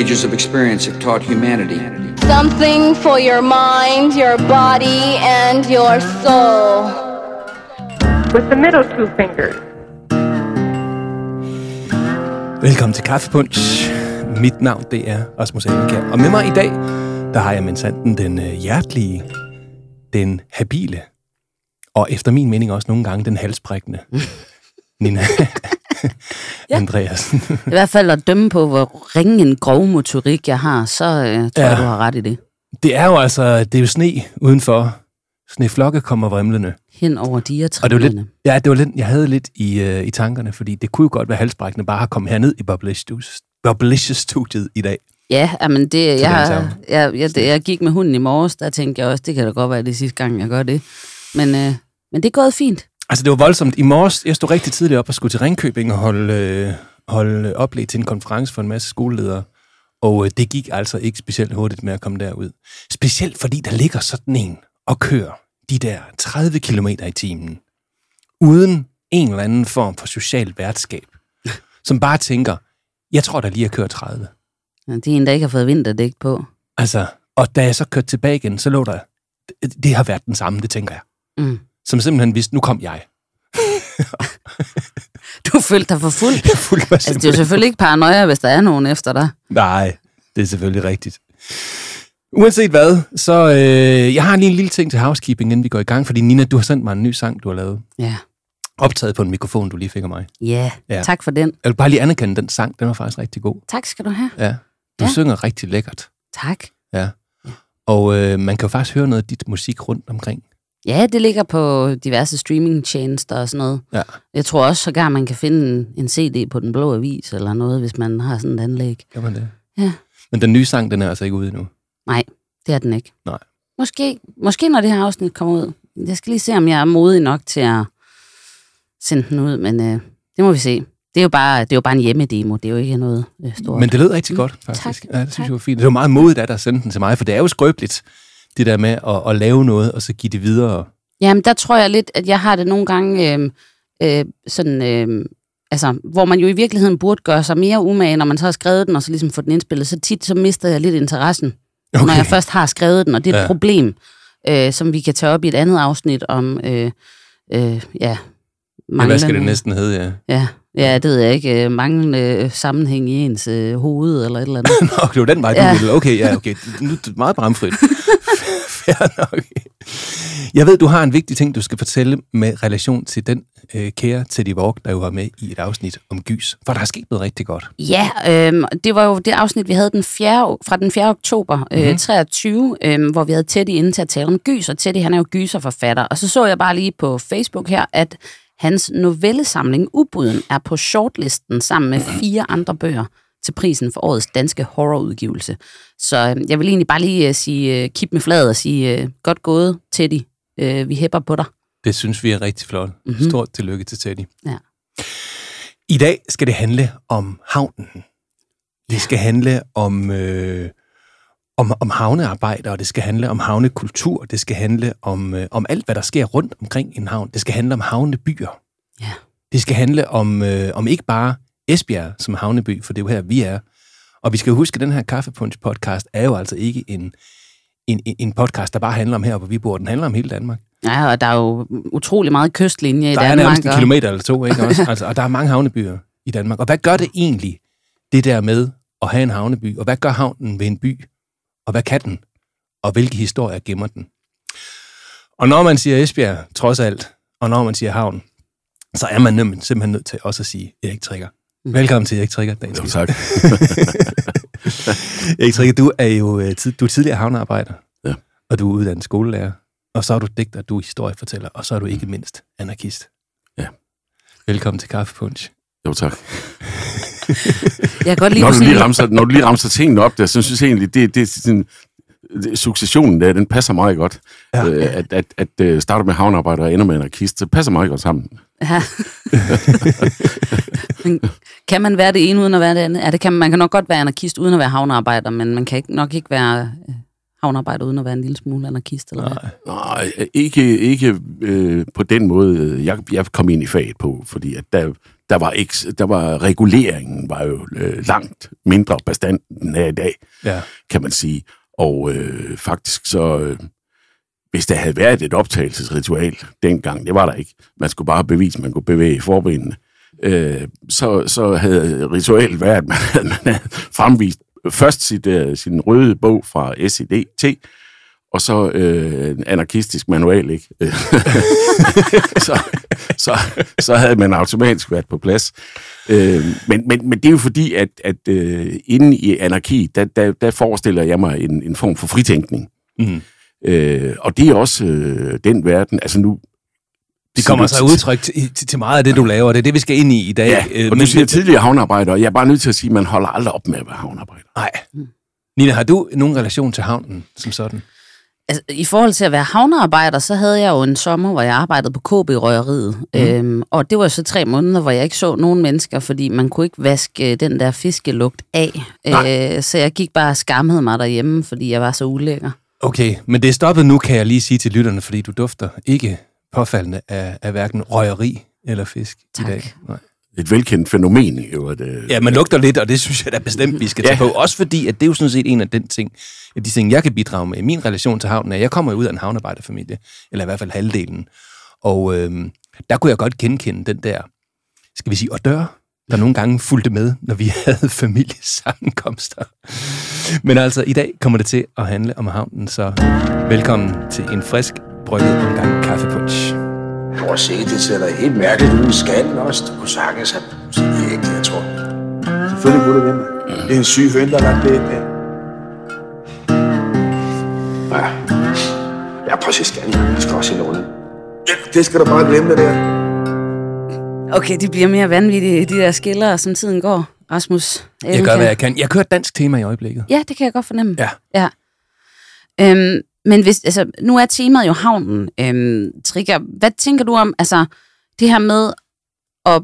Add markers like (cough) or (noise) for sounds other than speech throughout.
Ages of experience have taught humanity. Something for your mind, your body, and your soul. with the middle two fingers. Velkommen til Kaffepunch. Mit navn, det er Rasmus Elmekær. Og med mig i dag, der har jeg med sanden den øh, hjertelige, den habile, og efter min mening også nogle gange den halsbrækkende, Nina (laughs) (laughs) Andreasen. I hvert fald at dømme på, hvor ringen en grov motorik jeg har, så øh, tror Ja. ja. jeg, du har ret i det. Det er jo altså, det er jo sne udenfor. Sneflokke kommer vrimlende. Hen over Og det var lidt, ja, det var lidt, jeg havde lidt i, øh, i tankerne, fordi det kunne jo godt være halsbrækkende bare at komme herned i Bubblicious-studiet i dag. Ja, men det, jeg, jeg, jeg, det, jeg gik med hunden i morges, der tænkte jeg også, det kan da godt være det sidste gang, jeg gør det. Men, øh, men det er gået fint. Altså, det var voldsomt. I morges, jeg stod rigtig tidligt op og skulle til Ringkøbing og holde, øh, holde oplæg til en konference for en masse skoleledere. Og øh, det gik altså ikke specielt hurtigt med at komme derud. Specielt fordi der ligger sådan en og kører de der 30 km i timen, uden en eller anden form for socialt værtskab, (laughs) som bare tænker, jeg tror da lige, jeg kører 30. Ja, Det er en, der ikke har fået vinterdæk på. Altså, og da jeg så kørte tilbage igen, så lå der, det, det har været den samme, det tænker jeg. Mm. Som simpelthen vidste, nu kom jeg. Du følte dig for fuld. (laughs) Jeg fulgte mig Altså, det er jo selvfølgelig ikke paranoia, hvis der er nogen efter dig. Nej, det er selvfølgelig rigtigt. Uanset hvad, så øh, jeg har lige en lille ting til housekeeping, inden vi går i gang, fordi Nina, du har sendt mig en ny sang, du har lavet. Ja. Optaget på en mikrofon, du lige fik af mig. Ja, Ja. tak for den. Jeg vil bare lige anerkende den sang, den var faktisk rigtig god. Tak skal du have. Ja. Du Ja. synger rigtig lækkert. Tak. Ja. Og øh, man kan jo faktisk høre noget af dit musik rundt omkring. Ja, det ligger på diverse streamingtjenester og sådan noget. Ja. Jeg tror også sågar, man kan finde en, en CD på Den Blå Avis eller noget, hvis man har sådan et anlæg. Kan man det? Ja. Men den nye sang, den er altså ikke ude endnu. Nej, det er den ikke. Nej. Måske, måske når det her afsnit kommer ud. Jeg skal lige se, om jeg er modig nok til at sende den ud, men øh, det må vi se. Det er jo bare, det er jo bare en hjemmedemo, det er jo ikke noget øh, stort. Men det lød rigtig godt, faktisk. Mm. Tak, Ja, det synes tak. jeg var fint. Det var meget modigt af dig at sende den til mig, for det er jo skrøbeligt, det der med at, at lave noget, og så give det videre. Jamen, der tror jeg lidt, at jeg har det nogle gange øh, øh, sådan... Øh, altså, hvor man jo i virkeligheden burde gøre sig mere umage, når man så har skrevet den, og så ligesom få den indspillet, så tit så mister jeg lidt interessen, okay. når jeg først har skrevet den, og det er et Ja. problem, øh, som vi kan tage op i et andet afsnit om, øh, øh, ja, Ja, hvad skal det manglende- næsten hedde, ja? Ja, ja, det ved jeg ikke. Øh, manglende sammenhæng i ens øh, hoved eller et eller andet. (laughs) Nå, det var den vej, du Ja. ville. Okay, ja, okay. Nu er det meget bramfrit. (laughs) Fair nok. Jeg ved, du har en vigtig ting, du skal fortælle med relation til den øh, kære Teddy Walk, der jo var med i et afsnit om gys. For der er sket noget rigtig godt. Ja, øh, det var jo det afsnit, vi havde den 4, fra den 4. oktober øh, Mhm. 23, øh, hvor vi havde Teddy inde til at tale om gys, og Teddy han er jo gyserforfatter. Og så så jeg bare lige på Facebook her, at hans novellesamling Ubuden er på shortlisten sammen med fire andre bøger til prisen for årets danske horrorudgivelse. Så øh, jeg vil egentlig bare lige øh, sige, øh, kip med fladet og sige, øh, godt gået, Teddy. Vi hæpper på dig. Det synes vi er rigtig flot. Mhm. Mm-hmm. Stort tillykke til Teddy. Ja. I dag skal det handle om havnen. Det skal handle om, øh, om, om havnearbejder, og det skal handle om havnekultur. Det skal handle om, øh, om alt, hvad der sker rundt omkring en havn. Det skal handle om havnebyer. Ja. Det skal handle om, øh, om ikke bare Esbjerg som havneby, for det er jo her, vi er. Og vi skal jo huske, at den her Kaffepunch-podcast er jo altså ikke en, en, en podcast, der bare handler om her, hvor vi bor. Den handler om hele Danmark. Ja, og der er jo utrolig meget kystlinje i Der er Danmark. nærmest en og- kilometer eller to, ikke (laughs) også? Altså, og der er mange havnebyer i Danmark. Og hvad gør det egentlig, det der med at have en havneby? Og hvad gør havnen ved en by? Og hvad kan den? Og hvilke historier gemmer den? Og når man siger Esbjerg, trods alt, og når man siger havn, så er man nem- simpelthen nødt til også at sige Erik Trigger. Velkommen til Erik Trigger, dagens Jo, tak. (laughs) Erik Trigger, du er jo øh, du er tidligere havnearbejder, Ja. og du er uddannet skolelærer, og så er du digter, du er historiefortæller, og så er du ikke mindst anarkist. Ja. Velkommen til Kaffepunch. Jo, tak. (laughs) Jeg kan godt lide, Når du lige ramser, når du lige ramser tingene op der, så synes jeg egentlig, det, det er sådan, successionen der, den passer meget godt. Ja. Øh, at, at, at øh, starte med havnearbejder og ender med anarkist, det passer meget godt sammen. Ja. Men kan man være det ene uden at være det andet? Ja, det kan, man man kan nok godt være anarkist uden at være havnearbejder, men man kan ikke, nok ikke være øh, havnearbejder uden at være en lille smule anarkist. Eller hvad? Nej. Nej, ikke, ikke øh, på den måde. Jeg, jeg kom ind i faget på, fordi at der, der var, ikke, der var reguleringen var jo øh, langt mindre bestand, end den er i dag, Ja. kan man sige. Og øh, faktisk så, øh, hvis der havde været et optagelsesritual dengang, det var der ikke, man skulle bare bevise, at man kunne bevæge forbenene, øh, så, så havde ritualet været, at (laughs) man havde, man havde fremvist først sit, øh, sin røde bog fra SEDT, og så øh, en anarkistisk manual, ikke? (laughs) så, så, så havde man automatisk været på plads. Øh, men, men, men det er jo fordi, at, at øh, inde i anarki, der, der, der forestiller jeg mig en, en form for fritænkning. Mhm. Øh, og det er også øh, den verden, altså nu... Det kommer sig udtryk til, til, til meget af det, du laver. Det er det, vi skal ind i i dag. Ja, Øh, og du siger tidligere havnearbejder, og jeg er bare nødt til at sige, at man holder aldrig op med at være havnearbejder. Nej. Nina, har du nogen relation til havnen som sådan? Altså, I forhold til at være havnearbejder, så havde jeg jo en sommer, hvor jeg arbejdede på KB-røgeriet. Mm. Øhm, og det var så tre måneder, hvor jeg ikke så nogen mennesker, fordi man kunne ikke vaske øh, den der fiskelugt af. Øh, så jeg gik bare og skammede mig derhjemme, fordi jeg var så ulækker. Okay, men det er stoppet nu, kan jeg lige sige til lytterne, fordi du dufter ikke påfaldende af, af hverken røgeri eller fisk Tak. i dag. Nej. Et velkendt fænomen, jo. At, øh, Ja, man lugter lidt, og det synes jeg da bestemt, vi skal tage Ja. på. Også fordi, at det er jo sådan set en af den ting, af de ting, jeg kan bidrage med i min relation til havnen, er, at jeg kommer jo ud af en havnearbejderfamilie, eller i hvert fald halvdelen. Og øhm, der kunne jeg godt genkende den der, skal vi sige, dør, der nogle gange fulgte med, når vi (laughs) havde familiesammenkomster. Men altså, i dag kommer det til at handle om havnen, så velkommen til en frisk brygget omgang kaffepunch. Prøv at se, det ser da helt mærkeligt ud i skallen også. Du kunne sagtens have sådan det er ikke det, jeg tror. Selvfølgelig kunne det det, mand. Det er en syg høn, der har lagt det ind der. Ja. Ja, prøv at se skallen. Jeg skal også se noget. Det skal du bare glemme det der. Okay, de bliver mere vanvittige, de der skillere, som tiden går. Rasmus. Jeg gør, hvad jeg kan. Jeg kører dansk tema i øjeblikket. Ja, det kan jeg godt fornemme. Ja. ja. Øhm, men hvis, altså, nu er temaet jo havnen. Øhm, Trigger, hvad tænker du om altså, det her med at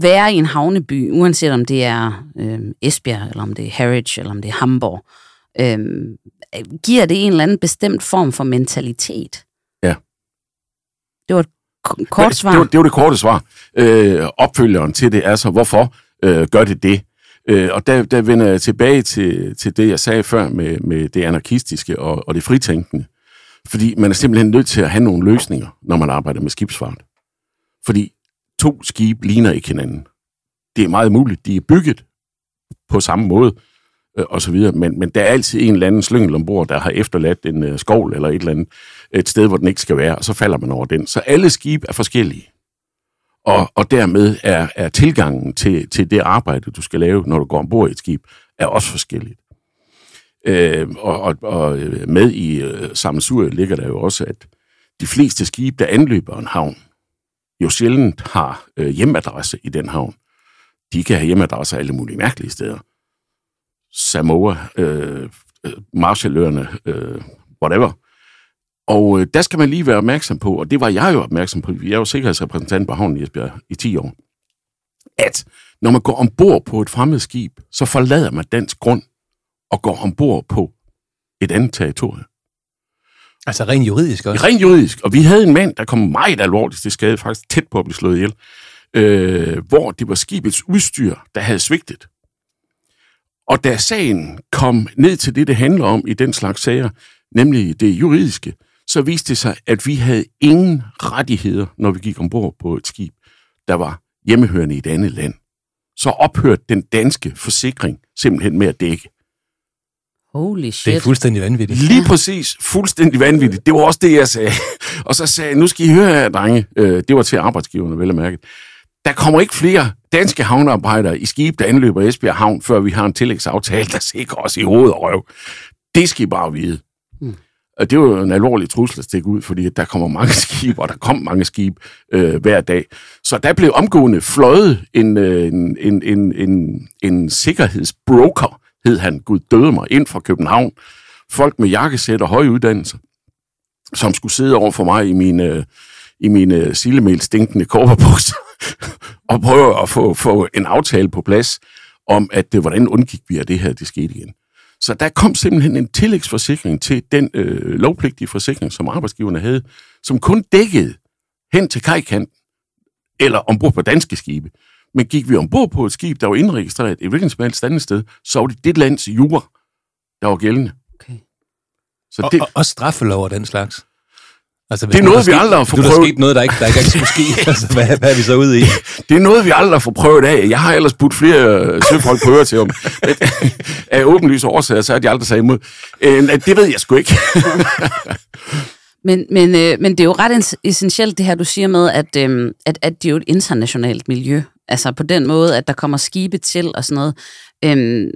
være i en havneby, uanset om det er øhm, Esbjerg, eller om det er Harwich, eller om det er Hamburg, øhm, giver det en eller anden bestemt form for mentalitet? Ja. Det var et k- kort svar. Det var det, var det korte svar. Øh, opfølgeren til det er så, hvorfor øh, gør det det? Øh, og der, der vender jeg tilbage til, til det, jeg sagde før med, med det anarkistiske og, og det fritænkende. Fordi man er simpelthen nødt til at have nogle løsninger, når man arbejder med skibsfart. Fordi to skibe ligner ikke hinanden. Det er meget muligt, de er bygget på samme måde, øh, og så videre, men, men der er altid en eller anden slyngel ombord, der har efterladt en øh, skovl eller et eller andet, et sted, hvor den ikke skal være, og så falder man over den. Så alle skibe er forskellige. Og, og dermed er, er tilgangen til, til det arbejde, du skal lave, når du går ombord i et skib, er også forskelligt. Øh, og, og, og med i øh, sammensuriet ligger der jo også, at de fleste skibe, der anløber en havn, jo sjældent har øh, hjemadresse i den havn. De kan have hjemadresse alle mulige mærkelige steder. Samoa, øh, øh Marshalløerne, øh, whatever. Og øh, der skal man lige være opmærksom på, og det var jeg jo opmærksom på, jeg er jo sikkerhedsrepræsentant på havnen i Esbjerg i 10 år, at når man går ombord på et fremmed skib, så forlader man dansk grund og går ombord på et andet territorium. Altså rent juridisk også. Rent juridisk. Og vi havde en mand, der kom meget alvorligt til skade, faktisk tæt på at blive slået ihjel, øh, hvor det var skibets udstyr, der havde svigtet. Og da sagen kom ned til det, det handler om i den slags sager, nemlig det juridiske, så viste det sig, at vi havde ingen rettigheder, når vi gik ombord på et skib, der var hjemmehørende i et andet land. Så ophørte den danske forsikring simpelthen med at dække. Holy shit. Det er fuldstændig vanvittigt. Lige præcis. Fuldstændig vanvittigt. Det var også det, jeg sagde. (laughs) Og så sagde jeg, nu skal I høre her, drenge. Øh, Det var til arbejdsgiverne, vel at mærke. Der kommer ikke flere danske havnearbejdere i skib, der anløber Esbjerg Havn, før vi har en tillægsaftale, der sikrer os i hoved og røv. Det skal I bare vide. Og det var jo en alvorlig trussel at stikke ud, fordi der kommer mange (laughs) skibe, og der kom mange skibe øh, hver dag. Så der blev omgående fløjet en, øh, en, en, en, en, en sikkerhedsbroker, hed han, Gud døde mig, ind fra København. Folk med jakkesæt og høje uddannelser, som skulle sidde over for mig i mine, i mine sillemæl stinkende korperbukser (laughs) og prøve at få, få en aftale på plads om, at øh, hvordan undgik vi, at det her det skete igen. Så der kom simpelthen en tillægsforsikring til den øh, lovpligtige forsikring, som arbejdsgiverne havde, som kun dækkede hen til kajkanten eller ombord på danske skibe. Men gik vi ombord på et skib, der var indregistreret et hvilket som helst andet sted, så var det det lands jura, der var gældende. Okay. Så Og, det, og, og straffelov og den slags. Altså, Det er noget, vi sket- aldrig har fået Nu er der sket noget, der ikke, der ikke, ikke skulle ske. altså, hvad, hvad er vi så ude i? det er noget, vi aldrig får prøvet af. Jeg har ellers budt flere øh, søfolk på øre til om. (laughs) Af åbenlyse årsager, så har de aldrig sagt imod. Øh, det ved jeg sgu ikke. (laughs) Men, men, øh, men det er jo ret essentielt, det her, du siger med, at, øh, at, at det er jo et internationalt miljø. Altså på den måde, at der kommer skibe til og sådan noget. Øhm,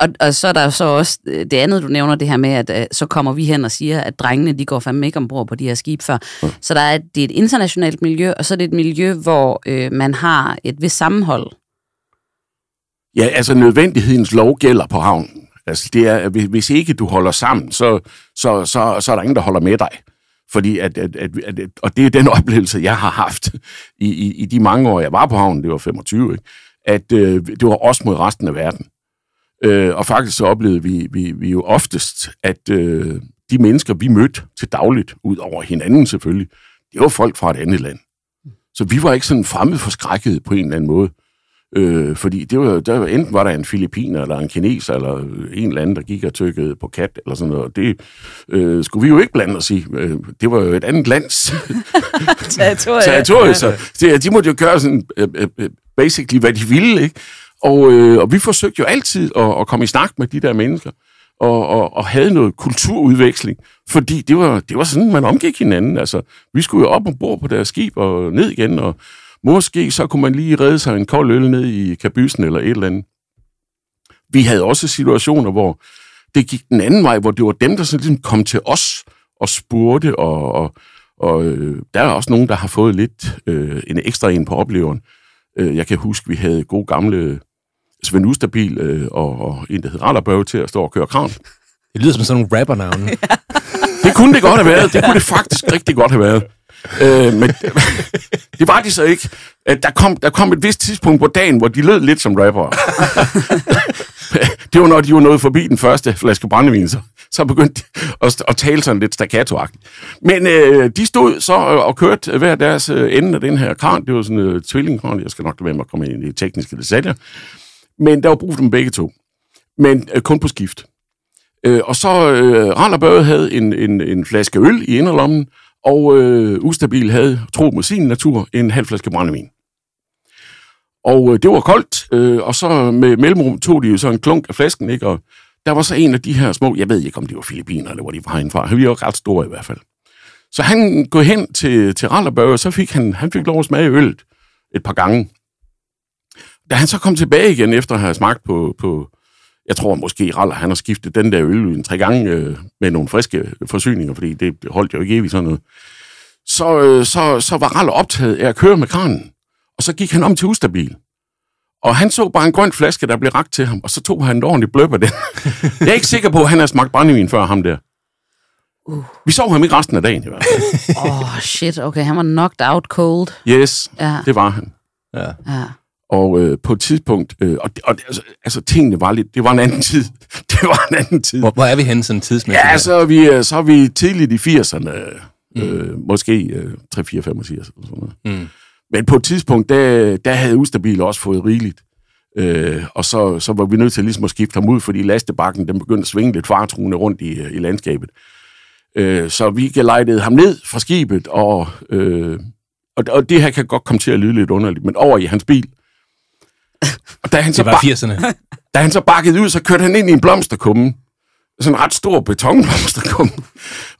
og, og så er der så også øh, det andet, du nævner, det her med, at øh, så kommer vi hen og siger, at drengene, de går fandme ikke ombord på de her skibe før. Mm. Så der er, det er et internationalt miljø, og så er det et miljø, hvor øh, man har et vist sammenhold. Ja, altså nødvendighedens lov gælder på havnen. Altså det er, hvis ikke du holder sammen, så, så, så, så er der ingen, der holder med dig. Fordi at, at, at, at, og det er den (laughs) oplevelse, jeg har haft i, i, i de mange år, jeg var på havnen, det var 25, ikke? at øh, det var os mod resten af verden. Øh, og faktisk så oplevede vi, vi, vi jo oftest, at øh, de mennesker, vi mødte til dagligt, ud over hinanden selvfølgelig, det var folk fra et andet land. Så vi var ikke sådan fremmed forskrækket på en eller anden måde. Øh, fordi det var, der, enten var der en filipiner, eller en kineser, eller en eller anden, der gik og tykkede på kat, eller sådan noget. Det øh, skulle vi jo ikke blande os i. Øh, det var jo et andet lands (laughs) territorium, så det, de måtte jo gøre sådan, øh, øh, basically, hvad de ville, ikke? Og, øh, og vi forsøgte jo altid at, at komme i snak med de der mennesker, og, og, og havde noget kulturudveksling, fordi det var, det var sådan, man omgik hinanden. Altså, vi skulle jo op og bord på deres skib og ned igen, og måske så kunne man lige redde sig en kold øl ned i kabysen eller et eller andet. Vi havde også situationer, hvor det gik den anden vej, hvor det var dem, der sådan ligesom kom til os og spurgte, og, og, og øh, der er også nogen, der har fået lidt øh, en ekstra en på opleveren. Øh, jeg kan huske, vi havde gode gamle Svend Ustabil øh, og, og en, der hed Rallerbøve til at stå og køre kran. Det lyder som sådan nogle rappernavne. (laughs) Det kunne det godt have været. Det kunne det faktisk rigtig godt have været. Øh, men (laughs) det var de så ikke. Der kom, der kom et vist tidspunkt på dagen, hvor de lød lidt som rappere. (laughs) det var, når de var nået forbi den første flaske brændevin, så, så begyndte de at, at tale sådan lidt staccato -agtigt. Men øh, de stod så og kørte hver deres øh, ende af den her kran. Det var sådan en øh, tvillingkran. Jeg skal nok lade være med at komme ind i tekniske detaljer. Men der var brug for dem begge to. Men øh, kun på skift. Øh, og så øh, Randerbøge havde en, en, en flaske øl i inderlommen, og øh, Ustabil havde, tro mod sin natur, en halv flaske brændevin. Og øh, det var koldt, øh, og så med mellemrum tog de jo så en klunk af flasken, ikke? og der var så en af de her små, jeg ved ikke, om de var filipiner, eller hvor de var herindefra, han var ret store i hvert fald. Så han går hen til, til Randerbøge, og så fik han, han fik lov at smage øllet et par gange. Da han så kom tilbage igen, efter at have smagt på, på jeg tror måske Raller, han har skiftet den der øl en tre gange øh, med nogle friske forsyninger, fordi det holdt jo ikke evigt sådan noget. Så, øh, så, så var Raller optaget af at køre med kranen, og så gik han om til Ustabil. Og han så bare en grøn flaske, der blev ragt til ham, og så tog han en ordentlig bløb af den. (laughs) Jeg er ikke sikker på, at han har smagt brændevin før ham der. Uh. Vi så ham ikke resten af dagen i hvert fald. (laughs) Åh, oh, shit, okay, han var knocked out cold. Yes, Ja, det var han. Ja. ja. Og øh, på et tidspunkt, øh, og, og altså, altså tingene var lidt, det var en anden tid. (laughs) Det var en anden tid. Hvor, hvor er vi henne sådan tidsmæssigt? Ja, så er vi, øh, så er vi tidligt i 80'erne. Øh, måske øh, 3, 4, 85 eller sådan noget. Mm. Men på et tidspunkt, der, der havde Ustabil også fået rigeligt. Øh, og så, så var vi nødt til ligesom at skifte ham ud, fordi lastebakken den begyndte at svinge lidt fartruende rundt i, i landskabet. Øh, så vi gelejtede ham ned fra skibet, og, øh, og, og det her kan godt komme til at lyde lidt underligt, men over i hans bil. Og da han så Det var ba- 80'erne. (laughs) da han så bakkede ud, så kørte han ind i en blomsterkumme. Sådan en ret stor betonblomsterkumme. (laughs)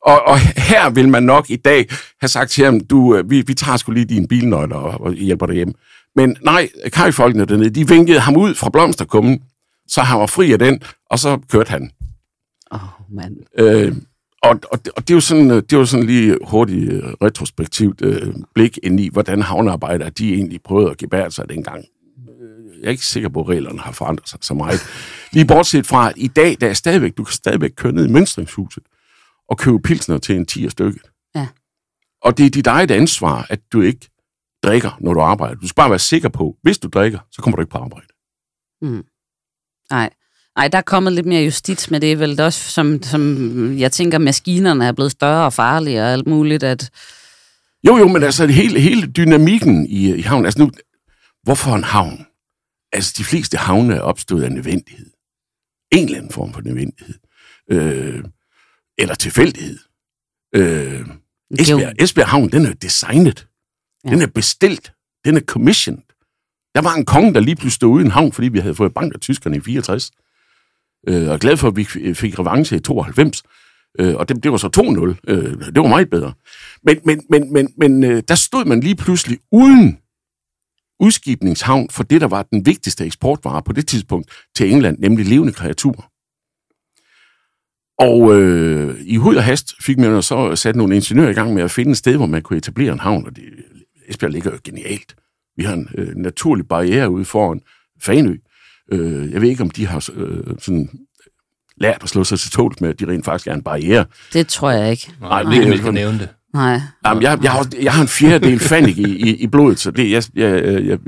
Og, og her vil man nok i dag have sagt til ham, du, øh, vi, vi tager sgu lige dine bilnøgler og, og hjælper dig hjem. Men nej, kajfolkene dernede, de vinkede ham ud fra blomsterkummen, så han var fri af den, og så kørte han. Åh, oh, mand. Øh, og, og, det- og det er jo sådan, øh, det er jo sådan lige hurtigt øh, retrospektivt øh, blik ind i, hvordan havnearbejdere de egentlig prøvede at gebære sig dengang. Jeg er ikke sikker på, at reglerne har forandret sig så meget. Lige bortset fra, at i dag, der er stadigvæk, du kan stadigvæk køre ned i mønstringshuset og købe pilsner til en 10 stykke. Ja. Og det er dit eget ansvar, at du ikke drikker, når du arbejder. Du skal bare være sikker på, hvis du drikker, så kommer du ikke på arbejde. Nej. Nej, der er kommet lidt mere justits med det, vel det også, som, som jeg tænker, maskinerne er blevet større og farligere og alt muligt, at Jo, jo, men altså hele, hele dynamikken i, i havnen, altså nu, hvorfor en havn? Altså, de fleste havne er opstået af nødvendighed. En eller anden form for nødvendighed. Øh, eller tilfældighed. Øh, Esbjerg, Esbjerg Havn, den er designet. Ja. Den er bestilt. Den er commissioned. Der var en konge, der lige pludselig stod uden havn, fordi vi havde fået bank af tyskerne i 64. Øh, og glad for, at vi fik revanche i 92. Øh, og det, det var så 2-0. Øh, det var meget bedre. Men, men, men, men, men øh, der stod man lige pludselig uden udskibningshavn for det, der var den vigtigste eksportvare på det tidspunkt til England, nemlig levende kreaturer. Og øh, i hud og hast fik man så sat nogle ingeniører i gang med at finde et sted, hvor man kunne etablere en havn, og det, Esbjerg ligger jo genialt. Vi har en øh, naturlig barriere ude foran Fanø. Øh, jeg ved ikke, om de har øh, sådan lært at slå sig til tåls med, at de rent faktisk er en barriere. Det tror jeg ikke. Nej, Nej det er ikke nævne det. Nej. Jamen, jeg, jeg, har, jeg har en fjerdedel fanik i, i, i blodet, så det, jeg, jeg, jeg,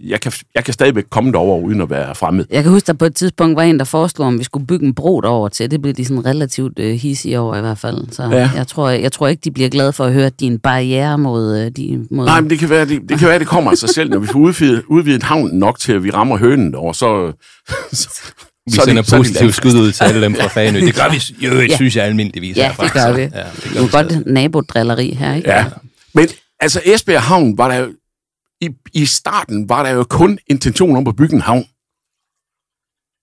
jeg, kan, jeg kan stadigvæk komme derover uden at være fremmed. Jeg kan huske, der på et tidspunkt var en, der foreslog, om vi skulle bygge en bro derover til. Det blev de sådan relativt uh, hissige over i hvert fald. Så ja. jeg, tror, jeg, jeg tror ikke, de bliver glade for at høre, at de er en barriere mod... Uh, de, mod... Nej, men det kan være, det, det, kan være, det kommer af sig selv. Når vi får udvidet, udvidet havnen nok til, at vi rammer hønen over, så, så, vi så sender positivt skud ud til alle dem fra Fanø. Det gør vi (laughs) jo, ja. synes jeg almindeligvis. Ja, det gør vi. Ja, det, gør det er godt nabodrilleri her, ikke? Ja, men altså Esbjerg Havn var der i, i starten var der jo kun intention om at bygge en havn.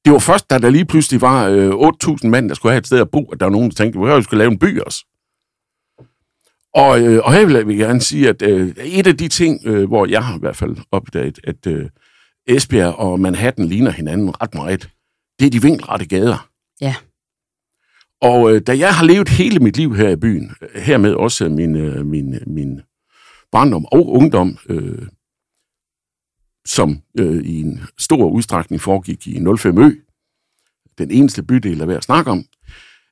Det var først, da der lige pludselig var øh, 8.000 mand, der skulle have et sted at bo, at der var nogen, der tænkte, at vi skulle lave en by også. Og, øh, og her vil jeg gerne sige, at øh, et af de ting, øh, hvor jeg har i hvert fald opdaget, at øh, Esbjerg og Manhattan ligner hinanden ret meget, det er de vinkelrette gader. Ja. Og øh, da jeg har levet hele mit liv her i byen, hermed også min, øh, min, min barndom og ungdom, øh, som øh, i en stor udstrækning foregik i 05 Ø, den eneste bydel, der er værd at snakke om,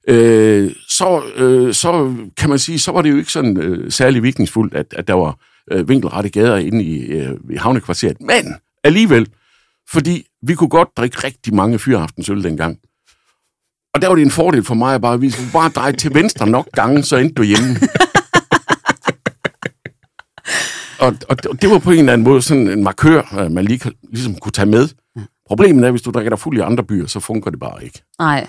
øh, så, øh, så kan man sige, så var det jo ikke sådan øh, særlig vigtingsfuldt, at, at der var øh, vinkelrette gader inde i, øh, i havnekvarteret. Men alligevel, fordi vi kunne godt drikke rigtig mange fyraftensøl dengang. Og der var det en fordel for mig, at bare, vi skulle bare dreje til venstre nok gange, så endte du hjemme. og, og det var på en eller anden måde sådan en markør, man lige, ligesom kunne tage med. Problemet er, hvis du drikker dig fuld i andre byer, så fungerer det bare ikke. Nej.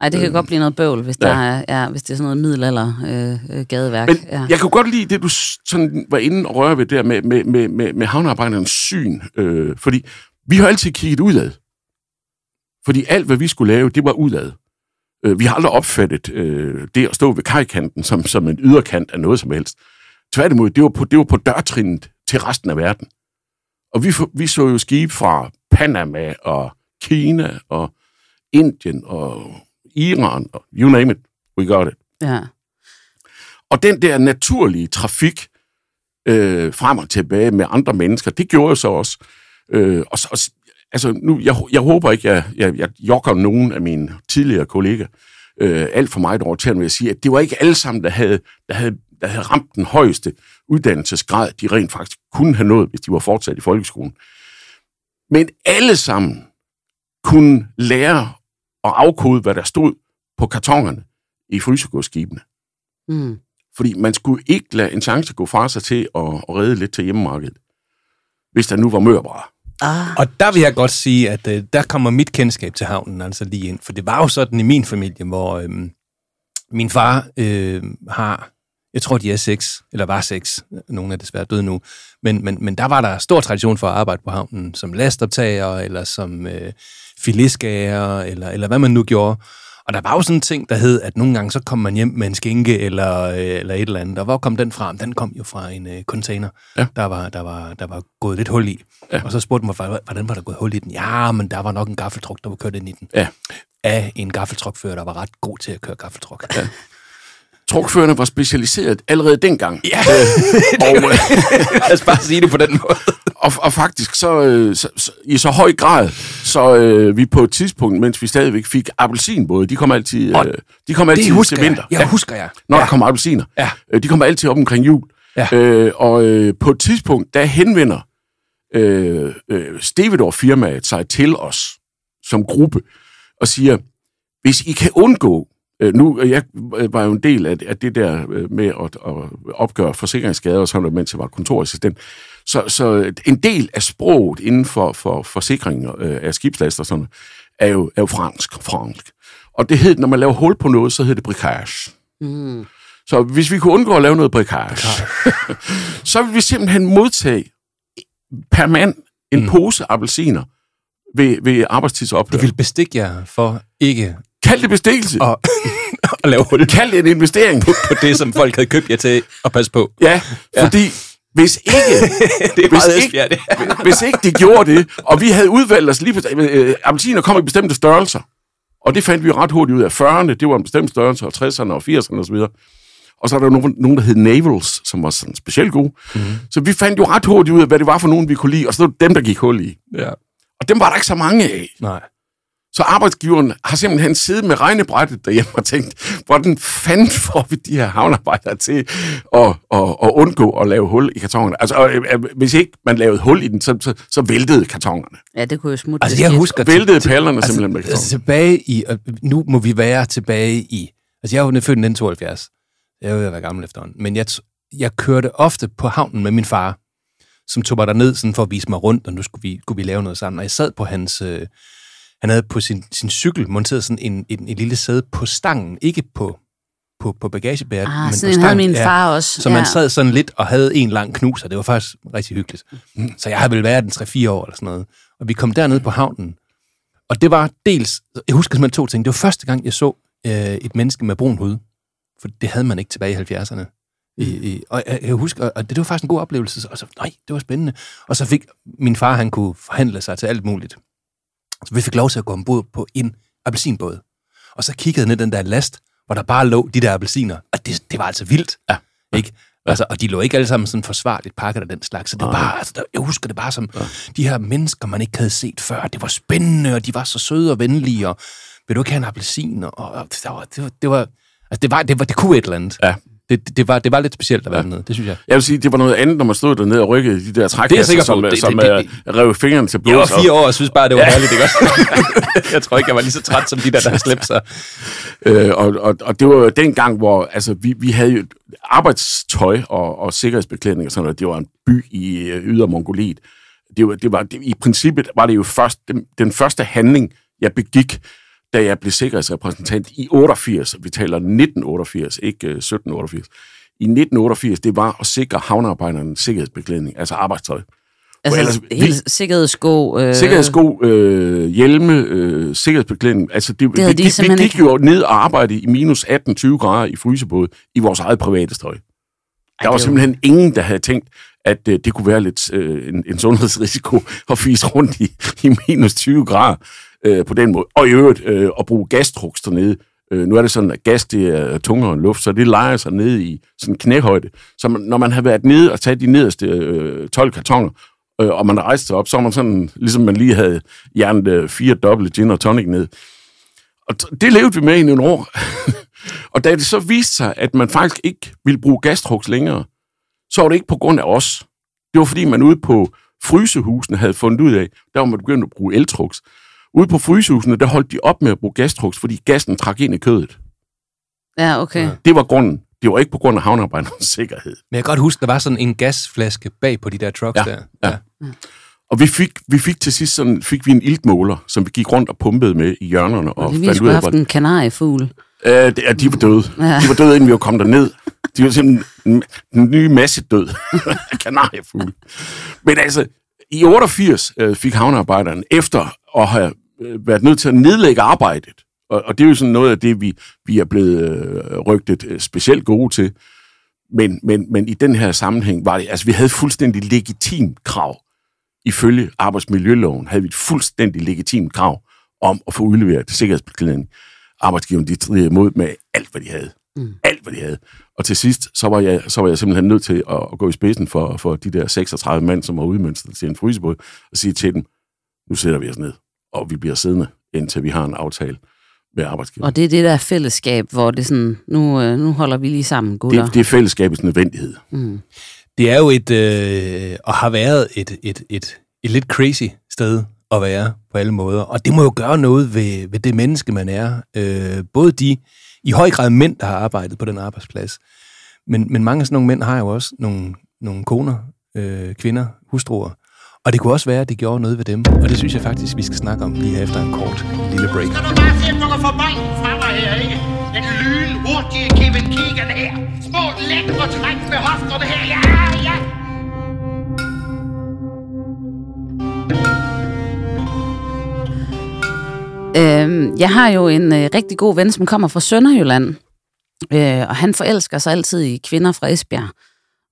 Nej, det kan øh, godt blive noget bøvl, hvis, ja. der er, ja, hvis det er sådan noget middelalder øh, øh, gadeværk. Men ja. jeg kunne godt lide det, du sådan var inde og røre ved der med, med, med, med, med havnearbejdernes syn. Øh, fordi vi har altid kigget udad. Fordi alt, hvad vi skulle lave, det var udad. Øh, vi har aldrig opfattet øh, det at stå ved kajkanten som, som en yderkant af noget som helst. Tværtimod, det var på, det var på dørtrinnet til resten af verden. Og vi, vi så jo skibe fra Panama og Kina og Indien og Iran og you name it, we got it. Ja. Og den der naturlige trafik øh, frem og tilbage med andre mennesker, det gjorde så også. Øh, og, og, altså, nu, jeg, jeg håber ikke, jeg, jeg, jeg jokker nogen af mine tidligere kolleger øh, alt for meget over til at sige, at det var ikke alle sammen, der havde, der havde, der havde ramt den højeste uddannelsesgrad, de rent faktisk kunne have nået, hvis de var fortsat i folkeskolen. Men alle sammen kunne lære at afkode, hvad der stod på kartongerne i frysegodskibene. Mm. Fordi man skulle ikke lade en chance gå fra sig til at, at redde lidt til hjemmemarkedet, hvis der nu var mørbrad. Ah. Og der vil jeg godt sige, at øh, der kommer mit kendskab til havnen altså lige ind. For det var jo sådan i min familie, hvor øh, min far øh, har, jeg tror de er seks, eller var seks, nogle er desværre døde nu, men, men, men der var der stor tradition for at arbejde på havnen som lastoptager, eller som øh, filiskager, eller, eller hvad man nu gjorde. Og der var jo sådan en ting, der hed, at nogle gange så kom man hjem med en skinke eller, øh, eller et eller andet. Og hvor kom den fra? Den kom jo fra en øh, container, Ja. der, var, der, var, der var gået lidt hul i. Ja. Og så spurgte man, "Hvordan- hvordan var der gået hul i den? Ja, men der var nok en gaffeltruk, der var kørt ind i den. Ja. Af en gaffeltrukfører, der var ret god til at køre gaffeltruk. Ja. (laughs) Trukførerne var specialiseret allerede dengang. Ja, (laughs) Og, øh, lad os bare sige det på den måde. (laughs) og, og faktisk så, øh, så, så, i så høj grad, så øh, vi på et tidspunkt, mens vi stadigvæk fik appelsinbåde, de kom altid, øh, de kom altid husker til vinter. jeg. Ja, husker jeg. Når ja. der kommer appelsiner. Ja. Øh, de kommer altid op omkring jul. Ja. Øh, og øh, på et tidspunkt, der henvender øh, øh, Stevedore-firmaet sig til os som gruppe og siger, hvis I kan undgå Øh, nu, jeg var jo en del af, af det der øh, med at, at opgøre forsikringsskader sådan noget, mens jeg var kontorassistent. Så, så en del af sproget inden for, for forsikring øh, af skibslaster sådan er jo, er jo fransk, fransk. Og det hed, når man laver hul på noget, så hedder det bricage. Mm. Så hvis vi kunne undgå at lave noget bricage, (laughs) så ville vi simpelthen modtage per mand en mm. pose appelsiner ved, ved arbejdstidsophør. De vil bestikke jer for ikke Kald det bestikkelse. at, (laughs) at lave hul Kald det en investering. på det, som folk havde købt jer til at passe på. Ja, fordi hvis ikke, (laughs) Det er hvis, ikke, det. hvis ikke de gjorde det, og vi havde udvalgt os lige på... Øh, appelsiner kom i bestemte størrelser. Og det fandt vi ret hurtigt ud af. 40'erne, det var en bestemt størrelse, og 60'erne og 80'erne osv. Og så er der jo nogen, nogen, der hed Navals, som var sådan specielt gode. Mhm. Mm-hmm. Så vi fandt jo ret hurtigt ud af, hvad det var for nogen, vi kunne lide, og så var det dem, der gik hul i. Ja. Og dem var der ikke så mange af. Nej. Så arbejdsgiveren har simpelthen siddet med regnebrættet derhjemme og tænkt, hvordan fanden får vi de her havnearbejdere til at, at, at undgå at lave hul i kartonerne? Altså, øh, øh, hvis ikke man lavede hul i den, så, så, så væltede kartonerne. Ja, det kunne jo smutte. Altså, jeg husker... Væltede pallerne altså, simpelthen med altså, tilbage i... og Nu må vi være tilbage i... Altså, jeg er jo født i 1972. Jeg er jo være gammel efterhånden. Men jeg, jeg kørte ofte på havnen med min far, som tog mig derned sådan for at vise mig rundt, og nu skulle vi, skulle vi lave noget sammen. Og jeg sad på hans... Øh, han havde på sin, sin cykel monteret sådan en, en, en lille sæde på stangen, ikke på, på, på bagagebæret, Ah, men sådan på havde stangen. min far også. Så man sad sådan lidt og havde en lang knus, og det var faktisk rigtig hyggeligt. Så jeg har vel været den 3-4 år eller sådan noget. Og vi kom derned på havnen, og det var dels, jeg husker simpelthen to ting. Det var første gang, jeg så øh, et menneske med brun hud, for det havde man ikke tilbage i 70'erne. I, i, og jeg, jeg husker, og det, det var faktisk en god oplevelse, og så, nej, det var spændende. Og så fik min far, han kunne forhandle sig til alt muligt. Så vi fik lov til at gå ombord på en appelsinbåd. Og så kiggede jeg ned den der last, hvor der bare lå de der appelsiner. Og det, det var altså vildt. Ja. Ikke? Altså, og de lå ikke alle sammen sådan forsvarligt pakket af den slags. Så det var bare, altså, der, jeg husker det bare som ja. de her mennesker, man ikke havde set før. Det var spændende, og de var så søde og venlige, og vil du ikke have en appelsin? Og, og det, var, det, var, det var, altså, det var, det var, det kunne et eller andet. Ja. Det, det, det, var, det var lidt specielt at være ja. dernede, det synes jeg. Jeg vil sige, det var noget andet, når man stod dernede og rykkede de der på. som, Det- som det- det- øh, rev fingrene til blod. Jeg var fire år og synes bare, det var ja. herligt, ikke også? (laughs) jeg tror ikke, jeg var lige så træt som de der, der har slæbt sig. Øh, og, og, og det var jo den gang, hvor altså, vi, vi havde jo arbejdstøj og, og sikkerhedsbeklædning og sådan noget. Det var en by i øh, yder Mongoliet. Det var, det var, det, I princippet var det jo først, den, den første handling, jeg begik, da jeg blev sikkerhedsrepræsentant i 88. Vi taler 1988, ikke øh, 1788. I 1988, det var at sikre havnearbejderne sikkerhedsbeklædning, altså arbejdstøj. Altså, ellers- helt sikkerhedssko. Øh, Sikkerhedssko, øh, hjelme, øh, sikkerhedsbeklædning. Altså, det, havde vi, de vi simpelthen gik jo ned og arbejdede i minus 18-20 grader i frysebåd i vores eget private støj. Der var det simpelthen ingen, der havde tænkt, at øh, det kunne være lidt øh, en, en sundhedsrisiko (laughs) at fise rundt i, i minus 20 grader øh, på den måde. Og i øvrigt øh, at bruge gastruks dernede. Øh, nu er det sådan, at gas det er tungere end luft, så det leger sig ned i sådan knæhøjde. Så man, når man har været nede og taget de nederste øh, 12 kartoner, øh, og man rejste sig op, så er man sådan, ligesom man lige havde hjernet øh, fire dobbelt gin og tonic ned. Og t- det levede vi med i nogle år. (laughs) og da det så viste sig, at man faktisk ikke ville bruge gastruks længere, så var det ikke på grund af os. Det var fordi, man ude på frysehusene havde fundet ud af, der var man begyndt at bruge eltruks. Ude på frysehusene, der holdt de op med at bruge gastruks, fordi gassen trak ind i kødet. Ja, okay. Ja. Det var grunden. Det var ikke på grund af havnearbejdernes (laughs) sikkerhed. Men jeg kan godt huske, der var sådan en gasflaske bag på de der trucks Ja, der. ja. Og vi fik, vi fik til sidst sådan, fik vi en iltmåler, som vi gik rundt og pumpede med i hjørnerne. Og Og vi fandt ud skulle have haft en kanariefugl. Øh, det, ja, de var døde. Ja. De var døde, inden vi var kommet derned. De var simpelthen en, en ny masse død. (laughs) Kanariefugle. Men altså, i 88 øh, fik havnearbejderen, efter at have øh, været nødt til at nedlægge arbejdet, og, og det er jo sådan noget af det, vi, vi er blevet øh, rygtet øh, specielt gode til, men, men, men i den her sammenhæng var det, altså vi havde fuldstændig legitimt krav, ifølge arbejdsmiljøloven, havde vi et fuldstændig legitimt krav om at få udleveret sikkerhedsbeklædning Arbejdsgiveren de strid imod med alt, hvad de havde. Mm. Alt, hvad de havde. Og til sidst, så var jeg, så var jeg simpelthen nødt til at, at gå i spidsen for, for de der 36 mand, som var udmønstret til en frysebåd, og sige til dem, nu sætter vi os ned, og vi bliver siddende, indtil vi har en aftale med arbejdsgiveren. Og det er det der fællesskab, hvor det sådan, nu, øh, nu holder vi lige sammen, gutter. Det, det er fællesskabets nødvendighed. Mm. Det er jo et, øh, og har været et, et, et, et lidt crazy sted at være på alle måder. Og det må jo gøre noget ved, ved det menneske, man er. Øh, både de i høj grad mænd, der har arbejdet på den arbejdsplads. Men, men mange af sådan nogle mænd har jo også nogle, nogle koner, øh, kvinder, hustruer. Og det kunne også være, at det gjorde noget ved dem. Og det synes jeg faktisk, vi skal snakke om lige her efter en kort lille break. Skal du bare se, om du kan få fra mig her, ikke? Den lyn hurtige Kevin Keegan her. Små lækre træk med hofterne her. Ja, ja. Øhm, jeg har jo en øh, rigtig god ven, som kommer fra Sønderjylland, øh, og han forelsker sig altid i kvinder fra Esbjerg.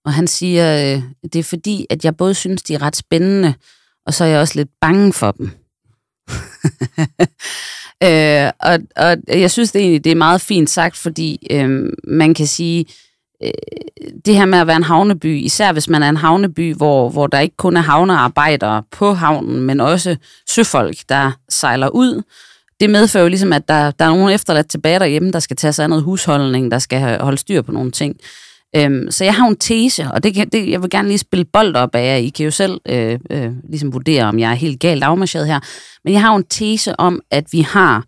Og han siger, øh, det er fordi, at jeg både synes, de er ret spændende, og så er jeg også lidt bange for dem. (laughs) øh, og, og jeg synes det egentlig, det er meget fint sagt, fordi øh, man kan sige, øh, det her med at være en havneby, især hvis man er en havneby, hvor, hvor der ikke kun er havnearbejdere på havnen, men også søfolk, der sejler ud, det medfører jo ligesom, at der, der er nogen efterladt tilbage derhjemme, der skal tage sig af noget husholdning, der skal have- holde styr på nogle ting. Øhm, så jeg har en tese, og det, kan, det, jeg vil gerne lige spille bold op af jer. I kan jo selv øh, øh, ligesom vurdere, om jeg er helt galt afmarcheret her. Men jeg har jo en tese om, at vi har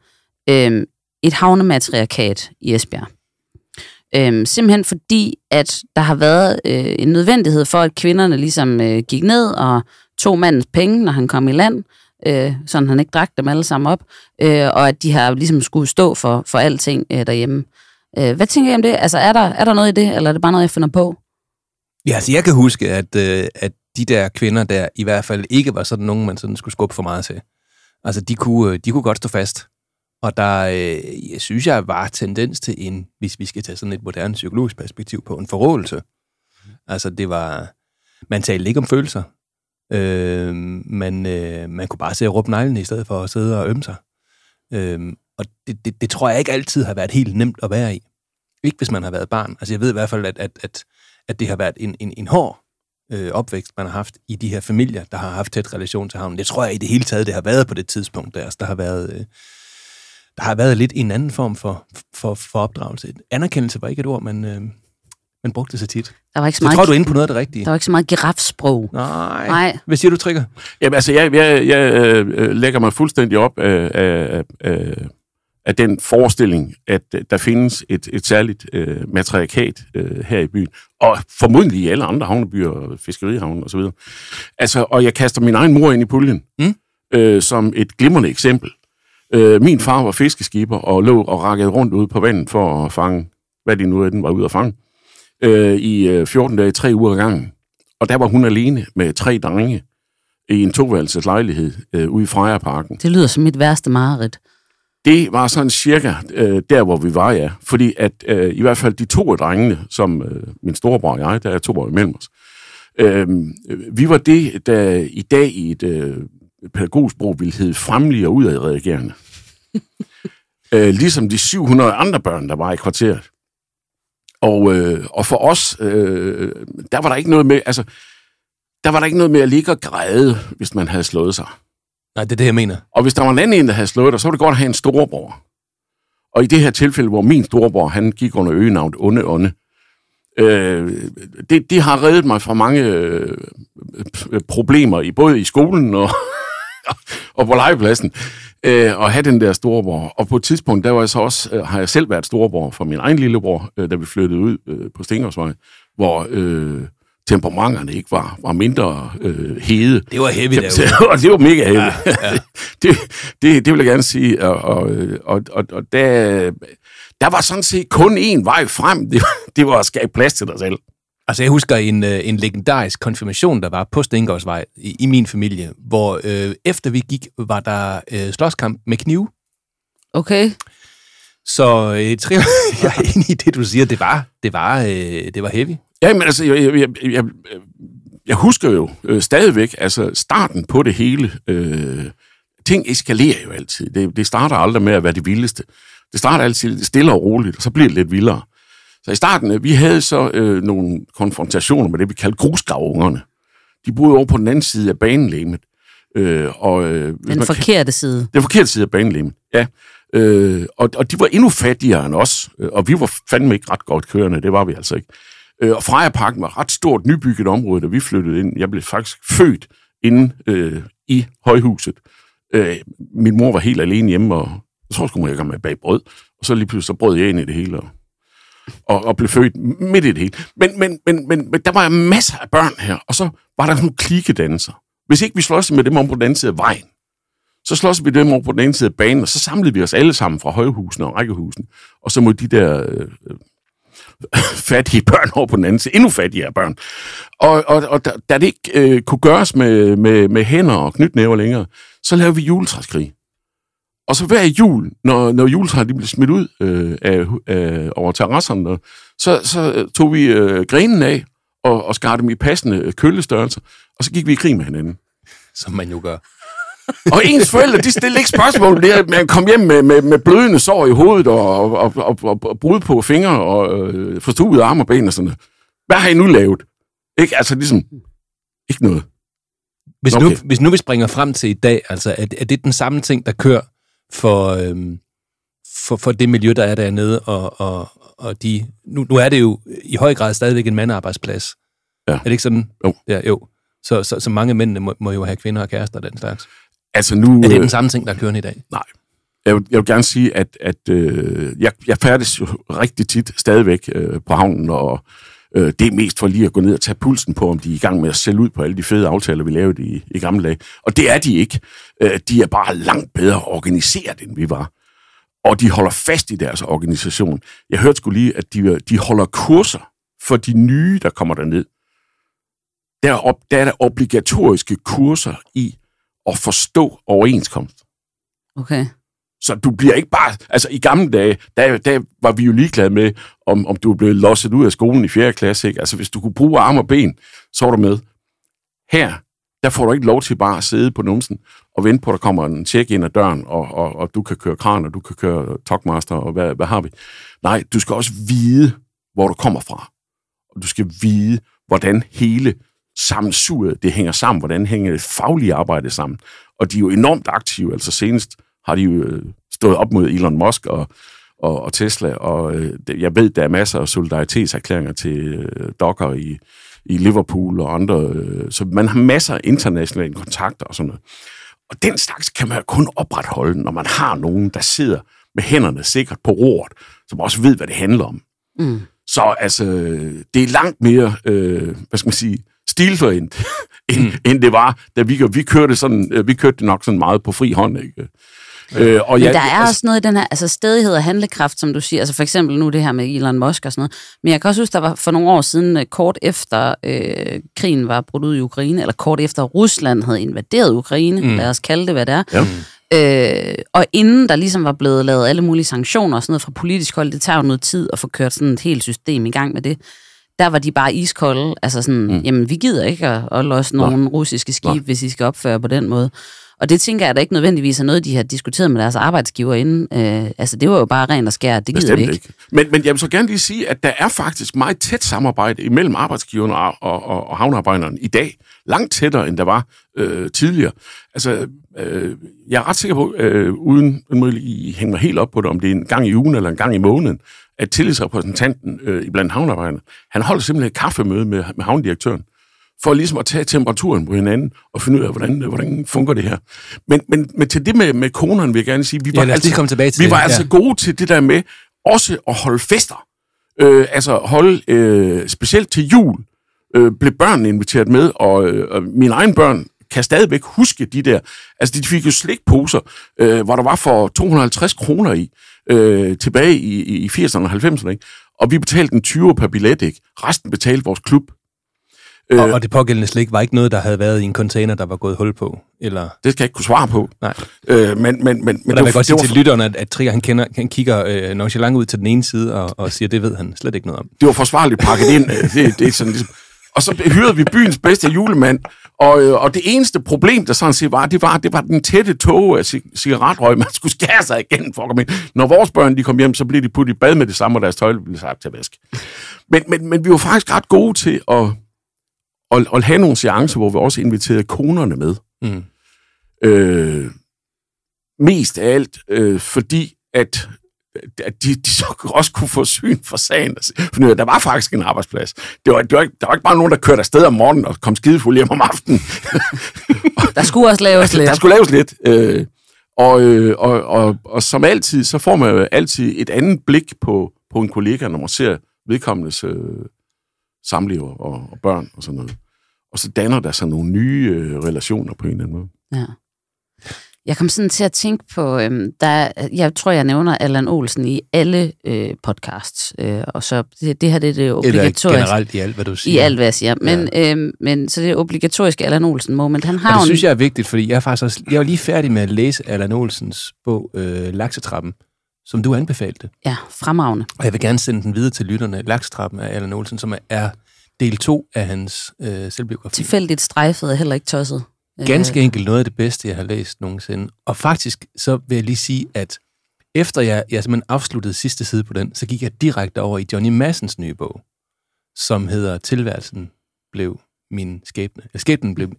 øh, et havnematriarkat i Esbjerg. Øhm, simpelthen fordi, at der har været øh, en nødvendighed for, at kvinderne ligesom øh, gik ned og tog mandens penge, når han kom i land, øh, sådan han ikke drak dem alle sammen op, øh, og at de har ligesom skulle stå for, for alting øh, derhjemme. Øh, hvad tænker I om det? Altså, er der, er der noget i det, eller er det bare noget, jeg finder på? Ja, altså jeg kan huske, at, øh, at de der kvinder der i hvert fald ikke var sådan nogen, man sådan skulle skubbe for meget til. Altså de kunne, øh, de kunne godt stå fast. Og der, øh, jeg synes jeg, var tendens til en, hvis vi skal tage sådan et moderne psykologisk perspektiv på, en forrådelse. Altså det var, man talte ikke om følelser. Øh, man, øh, man kunne bare se at råbe neglene i stedet for at sidde og ømme sig. Øh, og det, det, det tror jeg ikke altid har været helt nemt at være i. Ikke hvis man har været barn. Altså jeg ved i hvert fald, at, at, at, at det har været en, en, en hård øh, opvækst, man har haft i de her familier, der har haft tæt relation til havnen. Det tror jeg i det hele taget, det har været på det tidspunkt der. Altså, der har været... Øh, der har været lidt en anden form for, for, for opdragelse. Anerkendelse var ikke et ord, man, øh, man brugte så tit. Der var ikke så Så jeg meget, tror, du er inde på noget af det rigtige. der var ikke så meget girafsprog. Nej. Nej. Hvad siger du, Trigger? Jamen, altså, jeg, jeg, jeg øh, øh, lægger mig fuldstændig op af, af, af, af den forestilling, at øh, der findes et, et særligt øh, matriarkat øh, her i byen, og formodentlig i alle andre havnebyer, fiskerihavne osv. Altså, og jeg kaster min egen mor ind i puljen, Mm. øh, som et glimrende eksempel. Øh, min far var fiskeskipper og lå og rakkede rundt ude på vandet for at fange, hvad de nu den var ude at fange, øh, i øh, 14 dage, tre uger gangen. Og der var hun alene med tre drenge i en toværelses lejlighed øh, ude i Frejerparken. Det lyder som mit værste mareridt. Det var sådan cirka øh, der, hvor vi var, ja. Fordi at øh, i hvert fald de to af drengene, som øh, min storebror og jeg, der er to år imellem os, øh, vi var det, der i dag i et øh, pædagogisk sprog ville hedde fremlige og udadreagerende. (laughs) øh, ligesom de 700 andre børn, der var i kvarteret. Og, øh, og for os, øh, der var der ikke noget med, altså, der var der ikke noget med at ligge og græde, hvis man havde slået sig. Nej, det er det, jeg mener. Og hvis der var en anden en, der havde slået dig, så var det godt at have en storebror. Og i det her tilfælde, hvor min storebror, han gik under øgenavnet Onde Onde, øh, det, det har reddet mig fra mange øh, problemer, i både i skolen og, (laughs) og på legepladsen, øh, at have den der storebror. Og på et tidspunkt, der var jeg så også, øh, har jeg selv været storebror for min egen lillebror, øh, da vi flyttede ud øh, på Stengersvej, hvor øh, temperamenterne ikke var, var mindre øh, hede. Det var heavy derude. (laughs) og det var mega heavy. Ja, ja. (laughs) det, det, det vil jeg gerne sige. Og, og, og, og, og der, der var sådan set kun én vej frem. Det, (laughs) var- det var at skabe plads til dig selv. Altså, jeg husker en, øh, en legendarisk konfirmation, der var på Stengårdsvej i, i min familie, hvor øh, efter vi gik, var der øh, slåskamp med knive. Okay? Så øh, tri- (laughs) jeg er enig i det, du siger. Det var, det var, øh, det var heavy. Ja, men altså, jeg, jeg, jeg, jeg, jeg husker jo øh, stadigvæk, altså starten på det hele. Øh, ting eskalerer jo altid. Det, det starter aldrig med at være det vildeste. Det starter altid stille og roligt, og så bliver det lidt vildere. Så i starten, øh, vi havde så øh, nogle konfrontationer med det, vi kaldte grusgavungerne. De boede over på den anden side af banelæmet. Øh, og, øh, Den forkerte side. den forkerte side af banelæmen, ja. Øh, og, og de var endnu fattigere end os, øh, og vi var fandme ikke ret godt kørende, det var vi altså ikke. Øh, og Frejerparken var et ret stort nybygget område, da vi flyttede ind. Jeg blev faktisk født inde øh, i højhuset. Øh, min mor var helt alene hjemme, og jeg tror sgu, jeg kom med bag brød Og så lige pludselig så brød jeg ind i det hele, og, og, og blev født midt i det hele. Men, men, men, men, men der var masser af børn her, og så var der nogle klikedanser. Hvis ikke vi slås med dem om på den anden side af vejen, så slås vi dem over på den ene side af banen, og så samlede vi os alle sammen fra højhusene og rækkehusene, og så mod de der øh, (laughs) fattige børn over på den anden side, endnu fattigere børn. Og, og, og da, da det ikke øh, kunne gøres med, med, med hænder og knytnæver længere, så lavede vi juletræskrig. Og så hver jul, når, når juletræet blev smidt ud øh, af, af, over terrasserne, så, så tog vi øh, grenen af og, og skar dem i passende kølestørrelser, og så gik vi i krig med hinanden. Som man jo gør. (laughs) Og ens forældre, de stillede ikke spørgsmål. Det er, man kom hjem med, med, med blødende sår i hovedet og, og, og, og, og brud på fingre og øh, forstuede arme og ben og sådan noget. Hvad har I nu lavet? Ikke? Altså ligesom, ikke noget. Hvis, Okay. nu, hvis nu vi springer frem til i dag, altså er, er det den samme ting, der kører for, øhm, for, for det miljø, der er dernede, og, og, og de... Nu, nu er det jo i høj grad stadigvæk en mandearbejdsplads. Ja. Er det ikke sådan? Jo. Ja, jo. Så, så, så mange mænd må, må jo have kvinder og kærester og den slags. Altså nu... Er det den samme ting, der kører i dag? Nej. Jeg vil, jeg vil gerne sige, at, at øh, jeg, jeg færdes jo rigtig tit stadigvæk øh, på havnen, og øh, det er mest for lige at gå ned og tage pulsen på, om de er i gang med at sælge ud på alle de fede aftaler, vi lavede i, i gamle dage. Og det er de ikke. Øh, de er bare langt bedre organiseret, end vi var. Og de holder fast i deres organisation. Jeg hørte sgu lige, at de, de holder kurser for de nye, der kommer derned. Der er, op, der er der obligatoriske kurser i at forstå overenskomst. Okay. Så du bliver ikke bare... Altså, i gamle dage, der, der var vi jo ligeglade med, om, om du blev losset ud af skolen i 4. klasse. Ikke? Altså, hvis du kunne bruge arme og ben, så var du med. Her, der får du ikke lov til bare at sidde på numsen og vente på, at der kommer en tjek ind ad døren, og, og, og du kan køre kran, og du kan køre talkmaster, og hvad, hvad har vi? Nej, du skal også vide, hvor du kommer fra. Og du skal vide, hvordan hele sammensuret, det hænger sammen, hvordan hænger det faglige arbejde sammen. Og de er jo enormt aktive, altså senest har de jo øh, stået op mod Elon Musk og, og, og Tesla, og øh, jeg ved, der er masser af solidaritetserklæringer til øh, Docker i, i Liverpool og andre, øh, så man har masser af internationale kontakter og sådan noget. Og den slags kan man kun opretholde, når man har nogen, der sidder med hænderne sikkert på roret, som også ved, hvad det handler om. Mm. Så altså, det er langt mere, øh, hvad skal man sige, stilforent, (laughs) end, mm. end det var, da vi, vi kørte sådan, vi kørte det nok sådan meget på fri hånd, ikke? Øh, og Men jeg, der er også noget i den her, altså stedighed og handlekraft, som du siger, altså for eksempel nu det her med Elon Musk og sådan noget, men jeg kan også huske, der var for nogle år siden, øh, kort efter øh, krigen var brudt ud i Ukraine, eller kort efter Rusland havde invaderet Ukraine, mm. lad os kalde det, hvad det er, Ja. Øh, og inden der ligesom var blevet lavet alle mulige sanktioner og sådan noget fra politisk hold, det tager jo noget tid at få kørt sådan et helt system i gang med det. Der var de bare iskolde, altså sådan, mm. jamen vi gider ikke at, at losse nogle russiske skibe, hvis I skal opføre på den måde. Og det tænker jeg da ikke nødvendigvis er noget, de har diskuteret med deres arbejdsgiver inden. Øh, altså det var jo bare rent og skært, det gider Bestemt ikke. ikke. Men, men jeg vil så gerne lige sige, at der er faktisk meget tæt samarbejde imellem arbejdsgiverne og, og, og, og havnearbejderne i dag. Langt tættere, end der var øh, tidligere. Altså, øh, jeg er ret sikker på, øh, uden at lige hænge mig helt op på det, om det er en gang i ugen eller en gang i måneden, at tillidsrepræsentanten øh, blandt havnearbejderne, han holder simpelthen et kaffemøde med, med havnedirektøren, for ligesom at tage temperaturen på hinanden og finde ud af, hvordan, hvordan fungerer det her. Men, men, men til det med, med konerne vil jeg gerne sige, vi var, Ja, lige komme tilbage til vi det, var ja. altså gode til det der med også at holde fester. Øh, altså holde, øh, specielt til jul, øh, blev børnene inviteret med, og, øh, og mine egne børn kan stadigvæk huske de der. Altså, de fik jo slikposer, øh, hvor der var for 250 kroner i, øh, tilbage i, i, i 80'erne og 90'erne, ikke? Og vi betalte en 20 per billet, ikke? Resten betalte vores klub. Øh, Og, og det pågældende slik var ikke noget, der havde været i en container, der var gået hul på? Eller... det skal jeg ikke kunne svare på. Nej. Øh, men, men, men, men Men der vil jeg godt sige det, til var, lytterne, at, at Trigger han, kender, han kigger øh, nonchalant ud til den ene side og, og siger, det ved han slet ikke noget om. det var forsvarligt pakket ind. Øh, Det, det er sådan ligesom. Og så hyrede vi byens bedste julemand, og, øh, og det eneste problem, der sådan set var, det var, det var den tætte tog af cig- cigaretrøg, man skulle skære sig igen for at komme ind. Når vores børn de kom hjem, så blev de puttet i bad med det samme, og deres tøj blev sagt til at vaske. Men, men, men vi var faktisk ret gode til at, at, at have nogle seancer, hvor vi også inviterede konerne med. Mm. Øh, mest af alt, øh, fordi at at de, de så også kunne få syn for sagen. For nu, der var faktisk en arbejdsplads. Det var, det var, ikke, der var ikke bare nogen, der kørte afsted om morgenen og kom skidefuld hjem om aftenen. (laughs) Der skulle også laves lidt. Der skulle laves lidt. Øh, Og, øh, og, og, og som altid, så får man jo altid et andet blik på, på en kollega, når man ser vedkommendes øh, samlever og, og børn og sådan noget. Og så danner der sig nogle nye øh, relationer på en eller anden måde. Ja. Jeg kom sådan til at tænke på, øhm, der, jeg tror, jeg nævner Allan Olsen i alle øh, podcasts, øh, og så det, det her det er det Eller obligatoriske. generelt i alt, hvad du siger. I alt, hvad jeg siger. Men, ja. øhm, men så det er obligatoriske Allan Olsen moment. Han har Og jo det en- synes jeg er vigtigt, fordi jeg er faktisk også, jeg var lige færdig med at læse Allan Olsens bog øh, Laksetrappen, som du anbefalte. Ja, fremragende. Og jeg vil gerne sende den videre til lytterne. Laksetrappen af Allan Olsen, som er del 2 af hans øh, selvbiografi. Tilfældigt strejfet er heller ikke tosset. Øh, Ganske enkelt noget af det bedste, jeg har læst nogensinde. Og faktisk, så vil jeg lige sige, at efter jeg, jeg simpelthen afsluttede sidste side på den, så gik jeg direkte over i Johnny Massens nye bog, som hedder Tilværelsen blev min skæbne. Ja, Skæbnen blev,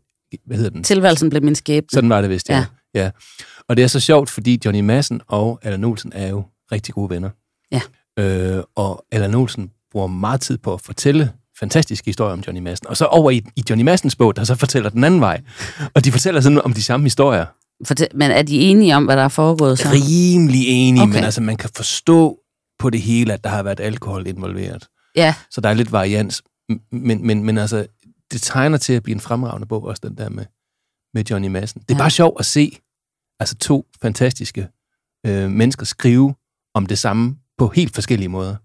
hvad hedder den? Tilværelsen blev min skæbne. Sådan var det vist, ja. Ja. ja. Og det er så sjovt, fordi Johnny Madsen og Allan Olsen er jo rigtig gode venner. Ja. Øh, og Allan Olsen bruger meget tid på at fortælle fantastiske historier om Johnny Madsen. Og så over i, i Johnny Madsens bog, der så fortæller den anden vej. Og de fortæller sådan om de samme historier. Fortæl, men er de enige om, hvad der er foregået så? Rimelig enige, okay. Men altså man kan forstå på det hele, at der har været alkohol involveret. Ja, Så der er lidt varians. Men, men, men altså, det tegner til at blive en fremragende bog, også den der med, med Johnny Madsen. Det er Ja. bare sjovt at se altså to fantastiske øh, mennesker skrive om det samme på helt forskellige måder.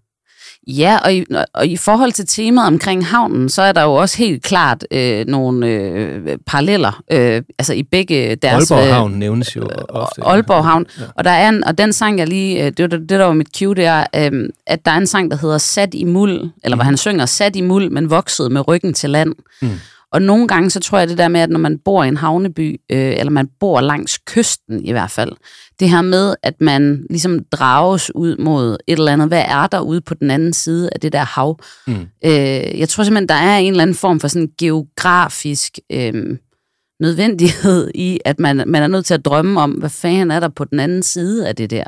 Ja, og i, og i forhold til temaet omkring havnen, så er der jo også helt klart øh, nogle øh, paralleller, øh, altså i begge deres... Aalborg øh, Havn nævnes jo ofte. Aalborg Havn. Ja. Og der er en, og den sang, jeg lige, øh, det var det, der var mit cue, det er, øh, at der er en sang, der hedder Sat i muld, eller hvor han synger Sat i muld, men voksede med ryggen til land. Mm. Og nogle gange, så tror jeg det der med, at når man bor i en havneby, øh, eller man bor langs kysten i hvert fald, det her med, at man ligesom drages ud mod et eller andet, hvad er der ude på den anden side af det der hav? Mm. Øh, jeg tror simpelthen, der er en eller anden form for sådan geografisk øh, nødvendighed i, at man, man er nødt til at drømme om, hvad fanden er der på den anden side af det der.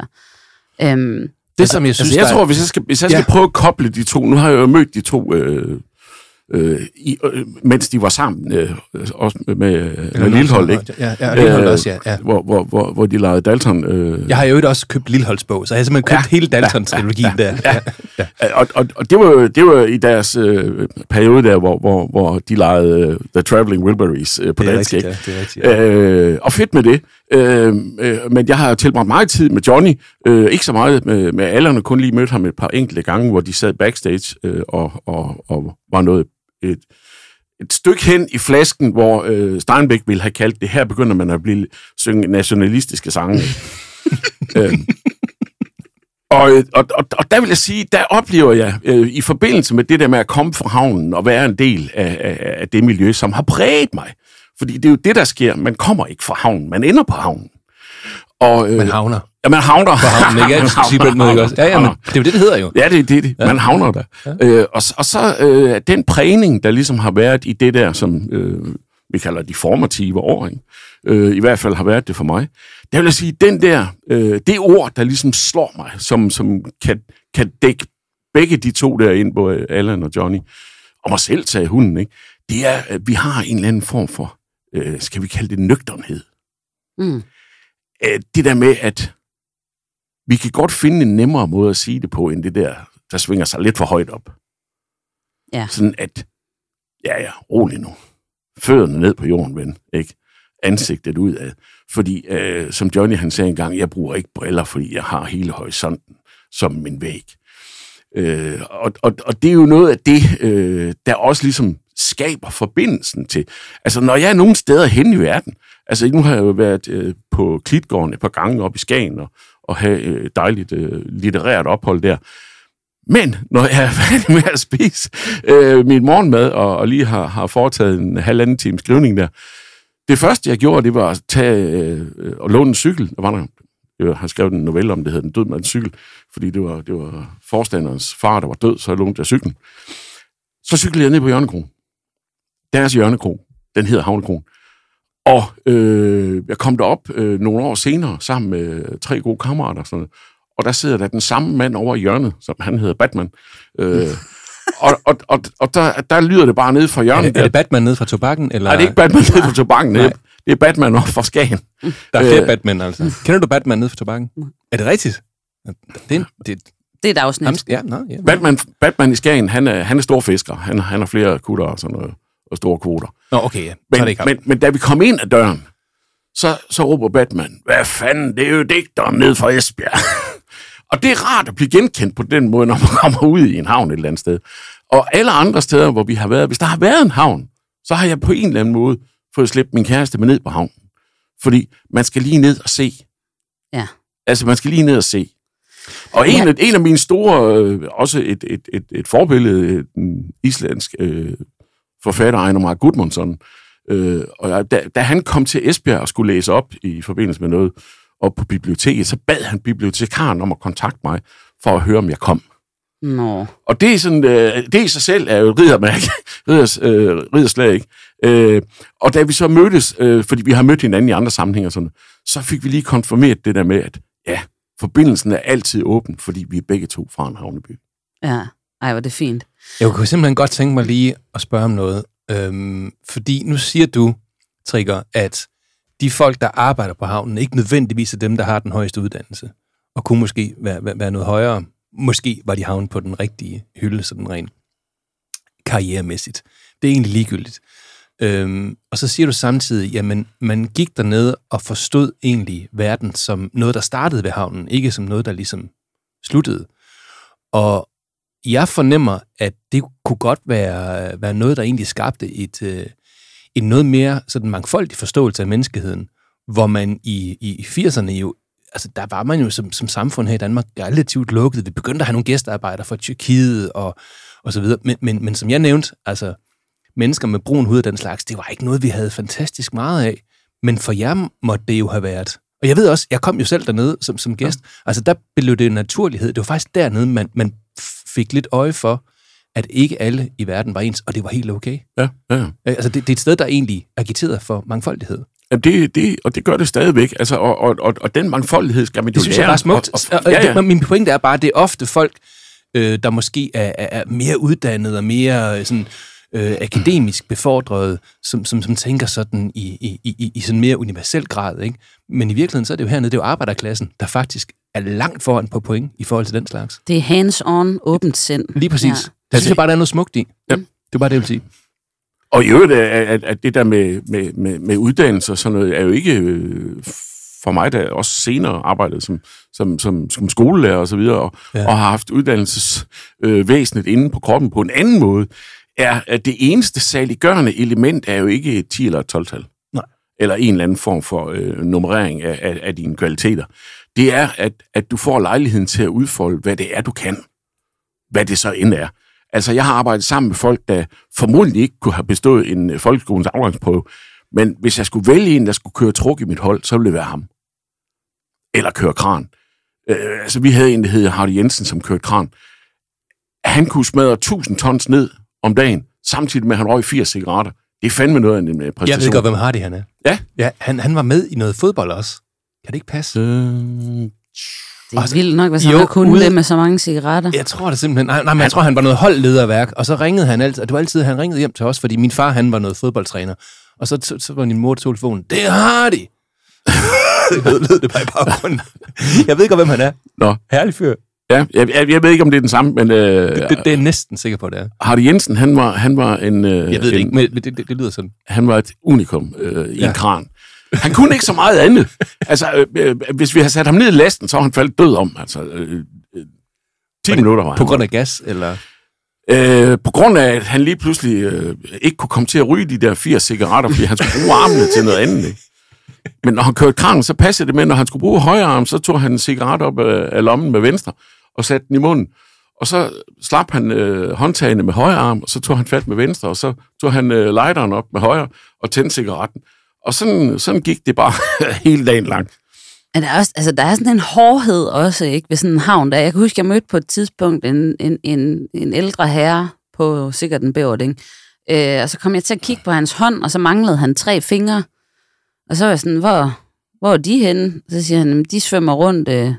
Øhm, Det, som jeg synes, altså, jeg der er- tror, hvis jeg skal, hvis jeg skal Ja. prøve at koble de to, nu har jeg jo mødt de to, øh, øh, i, øh, mens de var sammen, øh, også med, med, med Lillehold, ikke? Ja, ja, Lillehold også, ja. ja. Hvor, hvor, hvor, hvor de lavede Dalton. Øh, Jeg har jo også købt Lilleholds bog, så jeg har simpelthen købt ja, hele Dalton-trilogien ja, ja, der. Ja, ja. Og, og, og det, var, det var i deres øh, periode der, hvor, hvor, hvor de lavede øh, The Traveling Wilburys øh, på dansk. rigtigt, ikke? ja, det er rigtigt, ja. Øh, og fedt med det. Øh, øh, men jeg har tilbragt meget tid med Johnny. Øh, ikke så meget med, med Allan, kun lige mødt ham et par enkelte gange, hvor de sad backstage øh, og, og, og var noget et, et stykke hen i flasken, hvor øh, Steinbeck ville have kaldt det, her begynder man at blive synge nationalistiske sange. (laughs) øh, og, og, og, og der vil jeg sige, der oplever jeg øh, i forbindelse med det der med at komme fra havnen og være en del af, af, af det miljø, som har præget mig. Fordi det er jo det, der sker. Man kommer ikke fra havnen, man ender på havnen. Og, øh, Man havner ja, man havner. på havnen, ikke? Skal sige på den måde, ikke også? Ja, ja, men det er jo det, det hedder jo. Ja, det er det. det. Man havner der. Ja. Øh, og, og så øh, den prægning, der ligesom har været i det der, som øh, vi kalder de formative år, ikke? Øh, i hvert fald har været det for mig, der vil jeg sige, den der, øh, det ord, der ligesom slår mig, som, som kan, kan dække begge de to der ind, både Allan og Johnny, og mig selv sagde hunden, ikke? det er, at vi har en eller anden form for, øh, skal vi kalde det nøgternhed. mm, Øh, det der med, at vi kan godt finde en nemmere måde at sige det på, end det der, der svinger sig lidt for højt op. Ja. Sådan at, ja ja, rolig nu. Fødderne ned på jorden, ven. Ikke? Ansigtet udad. Fordi, øh, som Johnny han sagde engang, jeg bruger ikke briller, fordi jeg har hele horisonten som min væg. Øh, og, og, og det er jo noget af det, øh, der også ligesom skaber forbindelsen til. Altså, når jeg er nogle steder hen i verden, altså nu har jeg jo været øh, på Klitgården et par gange op i Skagen og, og have et dejligt øh, litterært ophold der. Men når jeg er (laughs) færdig med at spise øh, min morgenmad og, og lige har, har foretaget en halvanden times skrivning der, det første jeg gjorde, det var at tage øh, og låne en cykel. Der var der, jeg har skrevet en novelle om, det hedder Den død mands cykel, fordi det var, det var forstanderens far, der var død, så jeg lånte jeg cyklen. Så cyklede jeg ned på Hjørnekron. Deres Hjørnekron, den hedder Havnekron. Og øh, jeg kom derop øh, nogle år senere sammen med tre gode kammerater. og Sådan noget. Og der sidder der den samme mand over i hjørnet, som han hedder Batman. Øh, (laughs) og og, og, og der, der lyder det bare ned fra Er hjørnet. det, er det Batman nede fra tobakken? Eller? Nej, det er ikke Batman ned på tobakken. Nej. Det er Batman op fra Skagen. Der er flere Øh. Batman, altså. (laughs) Kender du Batman nede for tobakken? Er det rigtigt? Det er, det, Det er et afsnit. ham, ja, nå, ja. Batman, Batman i Skagen, han er, han er stor fisker. Han, han har flere kutter og sådan noget, og store kvoter. Nå, okay, ja. Men, er det ikke men, men da vi kom ind ad døren, så, så råber Batman, hvad fanden, det er jo digteren ned fra Esbjerg. (laughs) og det er rart at blive genkendt på den måde, når man kommer ud i en havn et eller andet sted. Og alle andre steder, hvor vi har været, hvis der har været en havn, så har jeg på en eller anden måde fået slæbt min kæreste med ned på havnen. Fordi man skal lige ned og se. Ja. Altså, man skal lige ned og se. Og en, Ja. af, en af mine store, øh, også et, et, et, et forbillede, øh, den islandsk øh, forfatter Einar Mar Gudmundsson, øh, og jeg- da, da han kom til Esbjerg og skulle læse op i forbindelse med noget op på biblioteket, så bad han bibliotekaren om at kontakte mig for at høre, om jeg kom. Nå. Og det er sådan, øh, det i sig selv er jo et riddermærke, (laughs) ridders, øh, ridderslag, ikke? Øh, og da vi så mødtes, øh, fordi vi har mødt hinanden i andre sammenhænge og sådan, så fik vi lige konfirmeret det der med, at ja, forbindelsen er altid åben, fordi vi er begge to fra en havneby. Ja. Ej, hvor det fint. Jeg kunne simpelthen godt tænke mig lige at spørge om noget. Øhm, fordi nu siger du, Trigger, at de folk, der arbejder på havnen, ikke nødvendigvis er dem, der har den højeste uddannelse, og kunne måske være, være, være noget højere. Måske var de havnet på den rigtige hylde, sådan rent karrieremæssigt. Det er egentlig ligegyldigt. Øhm, og så siger du samtidig, jamen, man gik derned og forstod egentlig verden som noget, der startede ved havnen, ikke som noget, der ligesom sluttede. Og jeg fornemmer, at det kunne godt være, være noget, der egentlig skabte et, øh, en noget mere sådan mangfoldig forståelse af menneskeheden, hvor man i, i 80'erne jo, altså der var man jo som, som samfund her i Danmark relativt lukket. Vi begyndte at have nogle gæstearbejdere fra Tyrkiet og, og så videre. Men, men, men som jeg nævnte, altså mennesker med brun hud og den slags, det var ikke noget, vi havde fantastisk meget af. Men for jer måtte det jo have været. Og jeg ved også, jeg kom jo selv dernede som, som gæst. Altså der blev det en naturlighed. Det var faktisk dernede, man, man fik lidt øje for, at ikke alle i verden var ens, og det var helt okay. Ja, ja. Altså det, det er et sted, der egentlig agiterede for mangfoldighed. Ja, det, det, og det gør det stadigvæk. Altså, og, og, og, og den mangfoldighed skal man jo Det synes lære. jeg bare er smukt. Og, og, ja, ja. Min pointe er bare, at det er ofte folk, øh, der måske er, er, er mere uddannede og mere øh, sådan, øh, akademisk befordrede, som, som, som tænker sådan i, i, i, i sådan mere universel grad. Ikke? Men i virkeligheden, så er det jo hernede, det er jo arbejderklassen, der faktisk er langt foran på point i forhold til den slags. Det er hands-on, åbent sind. Lige præcis. Ja. Det synes jeg bare, der er noget smukt i. Ja. Det er bare det, jeg vil sige. Og i øvrigt, at, at, at det der med, med, med, med uddannelse og sådan noget, er jo ikke øh, for mig, der også senere arbejdede som, som, som, som skolelærer og så videre, og, ja. Og har haft uddannelsesvæsenet øh, væsenet inde på kroppen på en anden måde, er, at det eneste saliggørende element er jo ikke et 10 eller et 12-tal. Nej. Eller en eller anden form for øh, nummerering af, af, af dine kvaliteter. Det er, at, at du får lejligheden til at udfolde, hvad det er, du kan. Hvad det så end er. Altså, jeg har arbejdet sammen med folk, der formodentlig ikke kunne have bestået en øh, folkeskolens afgangsprøve, men hvis jeg skulle vælge en, der skulle køre truk i mit hold, så ville det være ham. Eller køre kran. Øh, altså, vi havde en, der hed Hardy Jensen, som kørte kran. Han kunne smadre 1000 tons ned om dagen, samtidig med, at han røg 80 cigaretter. Det er fandme noget af en øh, præstation. Jeg ved godt, hvem Hardy han er. Ja. ja han, han var med i noget fodbold også. Kan det ikke passe? Øh, Det er Altså, vildt nok, hvis jo, han har kunnet ude- det med så mange cigaretter. Jeg tror det simpelthen. Nej, nej men jeg tror, han var noget holdlederværk, og så ringede han altid, og det var altid, han ringede hjem til os, fordi min far, han var noget fodboldtræner. Og så, så, så var min mor til telefonen, det er Hardy! (laughs) det lød, det bare i baggrunden. jeg ved ikke, hvem han er. Nå. Herlig fyr. ja, jeg, jeg, jeg ved ikke, om det er den samme, men øh, Det, det, det er næsten sikker på, det er. Hardy Jensen, han var, han var en... Øh, Jeg ved det en, ikke, men det, det, det lyder sådan. Han var et unikum øh, i ja. Ja. en kran. Han kunne ikke så meget andet. Altså, øh, øh, hvis vi havde sat ham ned i lasten, så var han faldet død om. Altså, øh, øh, 10 minutter var han. På grund af gas, eller... Øh, på grund af, at han lige pludselig øh, ikke kunne komme til at ryge de der 80 cigaretter, fordi han skulle bruge armene til noget andet. Ikke? Men når han kørte kranen, så passede det med, når han skulle bruge højre arm, så tog han en cigaret op af, af lommen med venstre og satte den i munden. Og så slap han øh, håndtagene med højre arm, og så tog han fat med venstre, og så tog han øh, lighteren op med højre og tændte cigaretten. Og sådan, sådan gik det bare (laughs) hele dagen lang. Men der er, også, altså, der er sådan en hårdhed også, ikke, ved sådan en havn. Der. Jeg kan huske, jeg mødte på et tidspunkt en, en, en, en ældre herre på sikkert en bæverding. Øh, og så kom jeg til at kigge på hans hånd, og så manglede han tre fingre. Og så var jeg sådan, hvor, hvor er de henne? Så siger han, de svømmer rundt øh,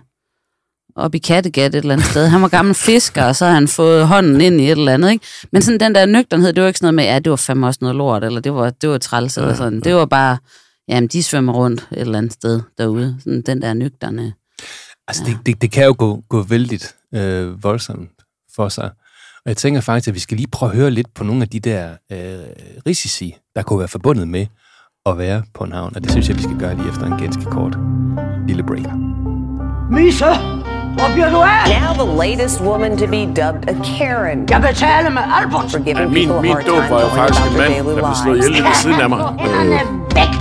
op i Kattegat et eller andet sted. Han var gammel fisker, og så har han fået hånden ind i et eller andet. Ikke? Men sådan den der nøgternhed, det var ikke sådan noget med, ja, det var fandme også noget lort, eller det var, det var træls, eller sådan. Det var bare, Jamen, de svømmer rundt et eller andet sted derude. Sådan den der nøgterne. Altså, det, det, det kan jo gå, gå vældigt øh, voldsomt for sig. Og jeg tænker faktisk, at vi skal lige prøve at høre lidt på nogle af de der øh, risici, der kunne være forbundet med at være på en havn. Og det synes jeg, vi skal gøre lige efter en ganske kort lille break. Misse, hvor bliver du af? Now the latest woman to be dubbed a Karen Jeg betaler med Albert. for Ja, giving min, people a min hard dåb time var jo going faktisk about en their mand, daily der blev slået ihjel lives. ved siden af mig. Hænderne væk,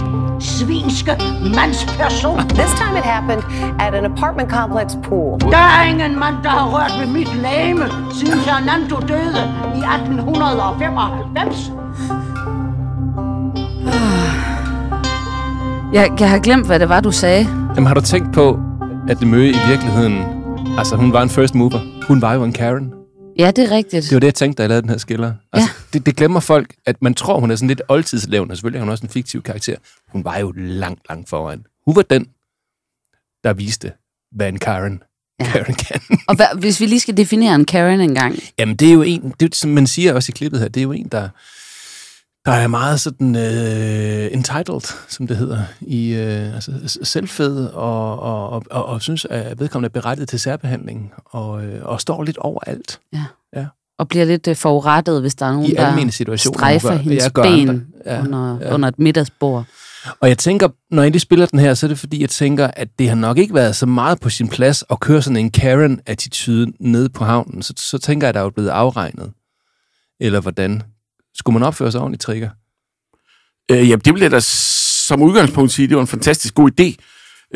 svinske mandsperson. This time it happened at an apartment complex pool. Der er ingen mand, der har rørt ved mit læme, siden Fernando døde i 1895. Jeg, jeg har glemt, hvad det var, du sagde. Jamen, har du tænkt på, at det møde i virkeligheden... Altså, hun var en first mover. Hun var jo en Karen. Ja, det er rigtigt. Det var det, jeg tænkte, da jeg lavede den her skiller. Altså, ja. det, det glemmer folk, at man tror, hun er sådan lidt oldtidslevende, selvfølgelig er hun også en fiktiv karakter. Hun var jo langt, langt foran. Hun var den, der viste, hvad en Karen, ja. Karen kan. Og hvad, hvis vi lige skal definere en Karen engang. Jamen, det er jo en, det, som man siger også i klippet her, det er jo en, der, der er meget sådan uh, entitled, som det hedder, i uh, altså, selvfed, og, og, og, og, og synes, at vedkommende er berettiget til særbehandling, og, uh, og står lidt over alt. Ja. Ja. Og bliver lidt øh, forurettet, hvis der er nogen, I der strejfer gør- hendes ja, gør ben andre. Ja, under, ja. under et middagsbord. Og jeg tænker, når jeg lige spiller den her, så er det fordi, jeg tænker, at det har nok ikke været så meget på sin plads at køre sådan en Karen-attitude nede på havnen. Så, så tænker jeg, at der er jo blevet afregnet. Eller hvordan? Skulle man opføre sig ordentligt, Trigger? Øh, ja, det ville jeg da som udgangspunkt sige, det var en fantastisk god idé.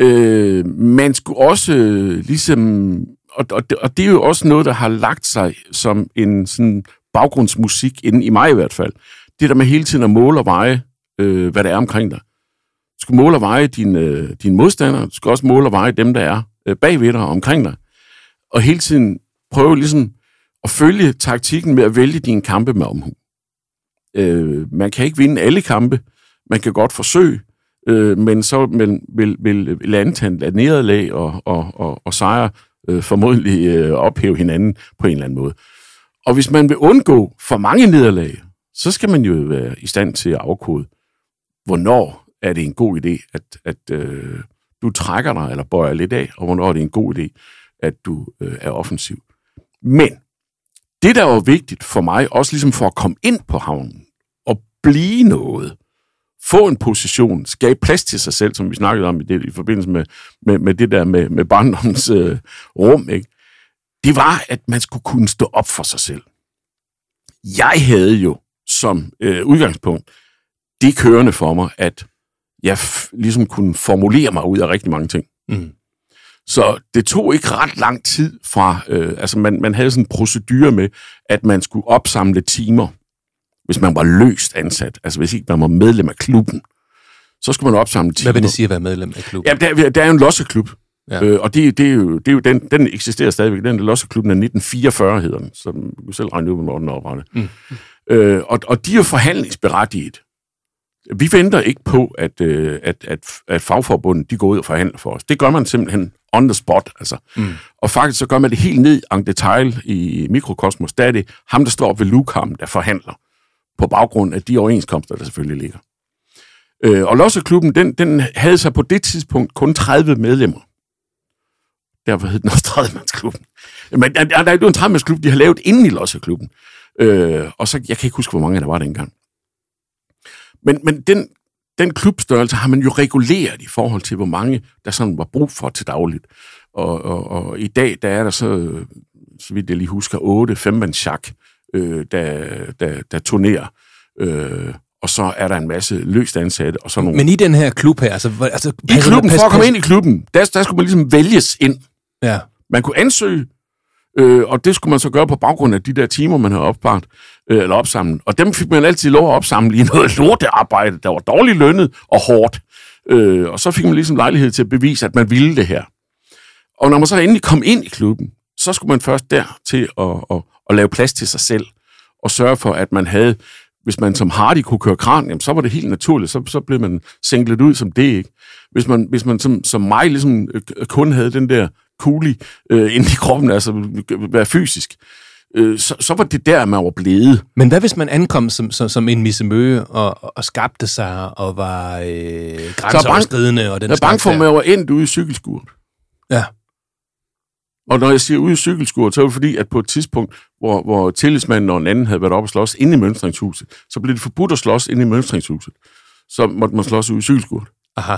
Øh, man skulle også øh, ligesom... Og, og, det- og det er jo også noget, der har lagt sig som en sådan baggrundsmusik, inden i mig i hvert fald. Det der med hele tiden at måle og veje, øh, hvad der er omkring dig. Du skal måle og veje dine, øh, dine modstandere, du skal også måle og veje dem, der er øh, bagved dig og omkring dig. Og hele tiden prøve ligesom at følge taktikken med at vælge dine kampe med omhu. Øh, man kan ikke vinde alle kampe. Man kan godt forsøge, øh, men så vil, vil, vil, vil af nederlag og, og, og, og sejre øh, formodentlig øh, ophæve hinanden på en eller anden måde. Og hvis man vil undgå for mange nederlag, så skal man jo være i stand til at afkode, hvornår er det en god idé, at, at øh, du trækker dig eller bøjer lidt af, og hvornår er det en god idé, at du øh, er offensiv. Men det, der var vigtigt for mig, også ligesom for at komme ind på havnen, og blive noget, få en position, skabe plads til sig selv, som vi snakkede om i, det, i forbindelse med, med, med det der med, med barndommens øh, rum, ikke? det var, at man skulle kunne stå op for sig selv. Jeg havde jo som øh, udgangspunkt det kørende for mig, at jeg f- ligesom kunne formulere mig ud af rigtig mange ting. Mm. Så det tog ikke ret lang tid fra, øh, altså man, man havde sådan en procedure med, at man skulle opsamle timer, hvis man var løst ansat, altså hvis ikke man var medlem af klubben, så skulle man opsamle timer. Hvad vil det sige at være medlem af klubben? Ja, der, der er jo en losseklub, Ja. øh, og det, det, er jo, det er jo den, den eksisterer stadigvæk. Den er losseklubben af 1944, hedder den, så du selv regne ud, hvornår den er oprettet. Mm. Øh, og, og de er jo forhandlingsberettiget. Vi venter ikke på, at, øh, at, at, at fagforbundet de går ud og forhandler for os. Det gør man simpelthen on the spot. Altså. Mm. Og faktisk så gør man det helt ned en detail i mikrokosmos. Der er det ham, der står op ved Lukham, der forhandler på baggrund af de overenskomster, der selvfølgelig ligger. Øh, og Losseklubben, den, den havde så på det tidspunkt kun 30 medlemmer. Derfor hed den også (laughs) 30-mandsklubben. Men der, der, der er jo en 30-mandsklub, de har lavet inden i Losseklubben. Øh, og så, jeg kan ikke huske, hvor mange der var dengang. Men, men den, den klubstørrelse har man jo reguleret i forhold til, hvor mange der sådan var brug for til dagligt. Og, og, og i dag, der er der så, så vidt jeg lige husker, otte femmandsjak, øh, der, der, der turnerer. Øh, og så er der en masse løst ansatte, og så nogle... Men i den her klub her, altså... altså I klubben, for at komme ind i klubben, der, der skulle man ligesom vælges ind. Ja. Man kunne ansøge, øh, og det skulle man så gøre på baggrund af de der timer, man havde opspart, øh, eller opsamle. Og dem fik man altid lov at opsamle i noget (laughs) lortearbejde, der var dårligt lønnet og hårdt. Øh, og så fik man ligesom lejlighed til at bevise, at man ville det her. Og når man så endelig kom ind i klubben, så skulle man først der til at, at, at lave plads til sig selv, og sørge for, at man havde, hvis man som Hardy kunne køre kran, jamen, så var det helt naturligt, så, så blev man singlet ud som det, ikke? Hvis man, hvis man som, som mig ligesom øh, kun havde den der kugle øh, inde i kroppen, altså øh, være fysisk, øh, så, så var det der, man var blevet. Men hvad hvis man ankom som, som, som en missemøge og, og skabte sig og var øh, grænseoverskridende og den Jeg er bange for, at man var endt ude i cykelskuret. Ja. Og når jeg siger ude i cykelskuret, så er det fordi, at på et tidspunkt, hvor, hvor tillidsmanden og en anden havde været oppe og slås inde i mønstringshuset, så blev det forbudt at slås inde i mønstringshuset. Så måtte man slås ude i cykelskuret. Aha.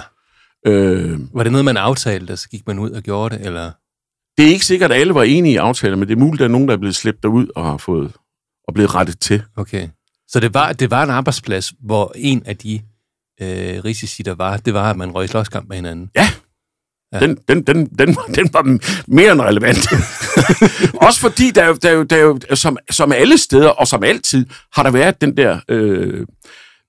Øh, Var det noget, man aftalte, så gik man ud og gjorde det, eller? Det er ikke sikkert, at alle var enige i aftalen, men det er muligt, at der er nogen, der er blevet slæbt derud og har fået og blevet rettet til. Okay. Så det var, det var en arbejdsplads, hvor en af de øh, risici, der var, det var, at man røg i slåskamp med hinanden. Ja. Ja. Den, den, den, den, den var mere end relevant. (laughs) Også fordi, der, er der, er der, er jo, som, som alle steder, og som altid, har der været den der øh,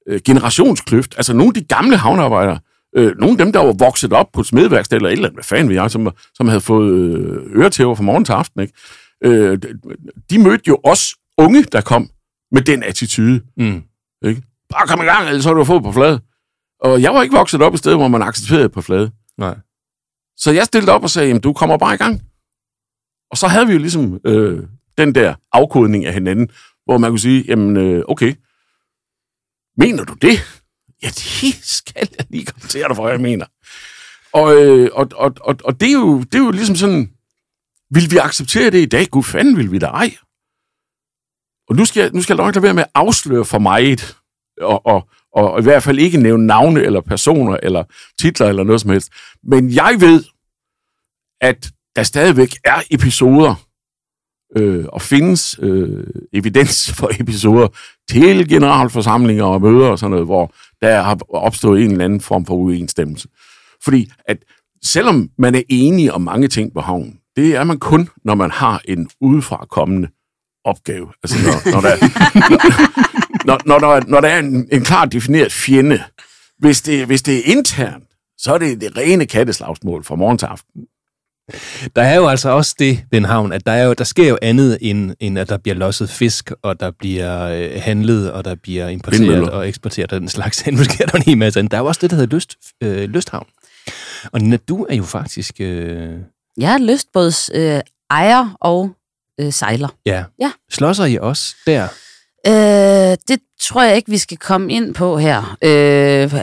øh, generationskløft. Altså nogle af de gamle havnearbejdere, øh, nogle af dem, der var vokset op på et smedværksted, eller et eller andet, hvad fanden ved jeg, som, som havde fået øh, øretæver fra morgen til aften, ikke? Øh, de mødte jo os unge, der kom med den attitude. Mm. Ikke? Bare kom i gang, ellers så har du fået på flade. Og jeg var ikke vokset op et sted, hvor man accepterede på flade. Nej. Så jeg stillede op og sagde, jamen du kommer bare i gang. Og så havde vi jo ligesom øh, den der afkodning af hinanden, hvor man kunne sige, jamen øh, okay, mener du det? Ja, det skal jeg lige kommentere dig for, hvad jeg mener. Og, øh, og, og, og, og det, er jo, det er jo ligesom sådan, vil vi acceptere det i dag? Gud fanden, vil vi da ej? Og nu skal jeg, nu skal jeg nok lade være med at afsløre for meget, og, og, og i hvert fald ikke nævne navne eller personer eller titler eller noget som helst. Men jeg ved, at der stadigvæk er episoder, øh, og findes øh, evidens for episoder til generalforsamlinger og møder og sådan noget, hvor der har opstået en eller anden form for uenstemmelse. Fordi at selvom man er enige om mange ting på havnen, det er man kun, når man har en udefra kommende opgave. Altså når, når, der, (laughs) når, når, når, når der er en, en klart defineret fjende. Hvis det, hvis det er internt, så er det det rene katteslagsmål fra morgen til aften. Der er jo altså også det ved en havn, at der, er jo, der sker jo andet, end, end at der bliver losset fisk, og der bliver øh, handlet, og der bliver importeret Vindmøller. og eksporteret og den slags. (laughs) Nu sker der en hel masse andet. Der er jo også det, der hedder lyst, øh, lysthavn. Og Nina, du er jo faktisk... Øh, Jeg er lystbåds øh, ejer og øh, sejler. ja. Ja. Slåsser I også der? Øh, det tror jeg ikke, vi skal komme ind på her. Øh,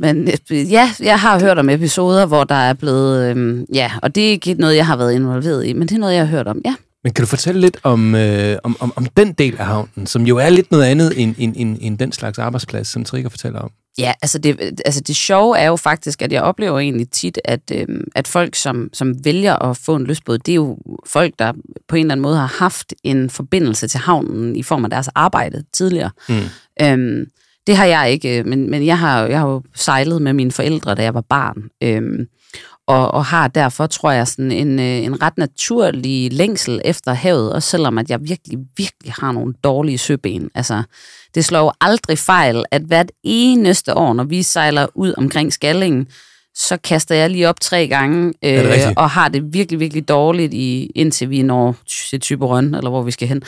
men ja, jeg har hørt om episoder, hvor der er blevet... Øh, ja, og det er ikke noget, jeg har været involveret i, men det er noget, jeg har hørt om, ja. Men kan du fortælle lidt om, øh, om, om, om den del af havnen, som jo er lidt noget andet end, end, end, end den slags arbejdsplads, som Trigger fortæller om? Ja, altså det, altså det sjove er jo faktisk, at jeg oplever egentlig tit, at, øhm, at folk, som, som vælger at få en lystbåd, det er jo folk, der på en eller anden måde har haft en forbindelse til havnen i form af deres arbejde tidligere. Mm. Øhm, det har jeg ikke, men, men jeg, har, jeg har jo sejlet med mine forældre, da jeg var barn. Øhm, og, og har derfor, tror jeg, sådan en, øh, en ret naturlig længsel efter havet, også selvom at jeg virkelig, virkelig har nogle dårlige søben. Altså, det slår jo aldrig fejl, at hvert eneste år, når vi sejler ud omkring Skallingen, så kaster jeg lige op tre gange, øh, og har det virkelig, virkelig dårligt, i, indtil vi når til Typerøn, eller hvor vi skal hen.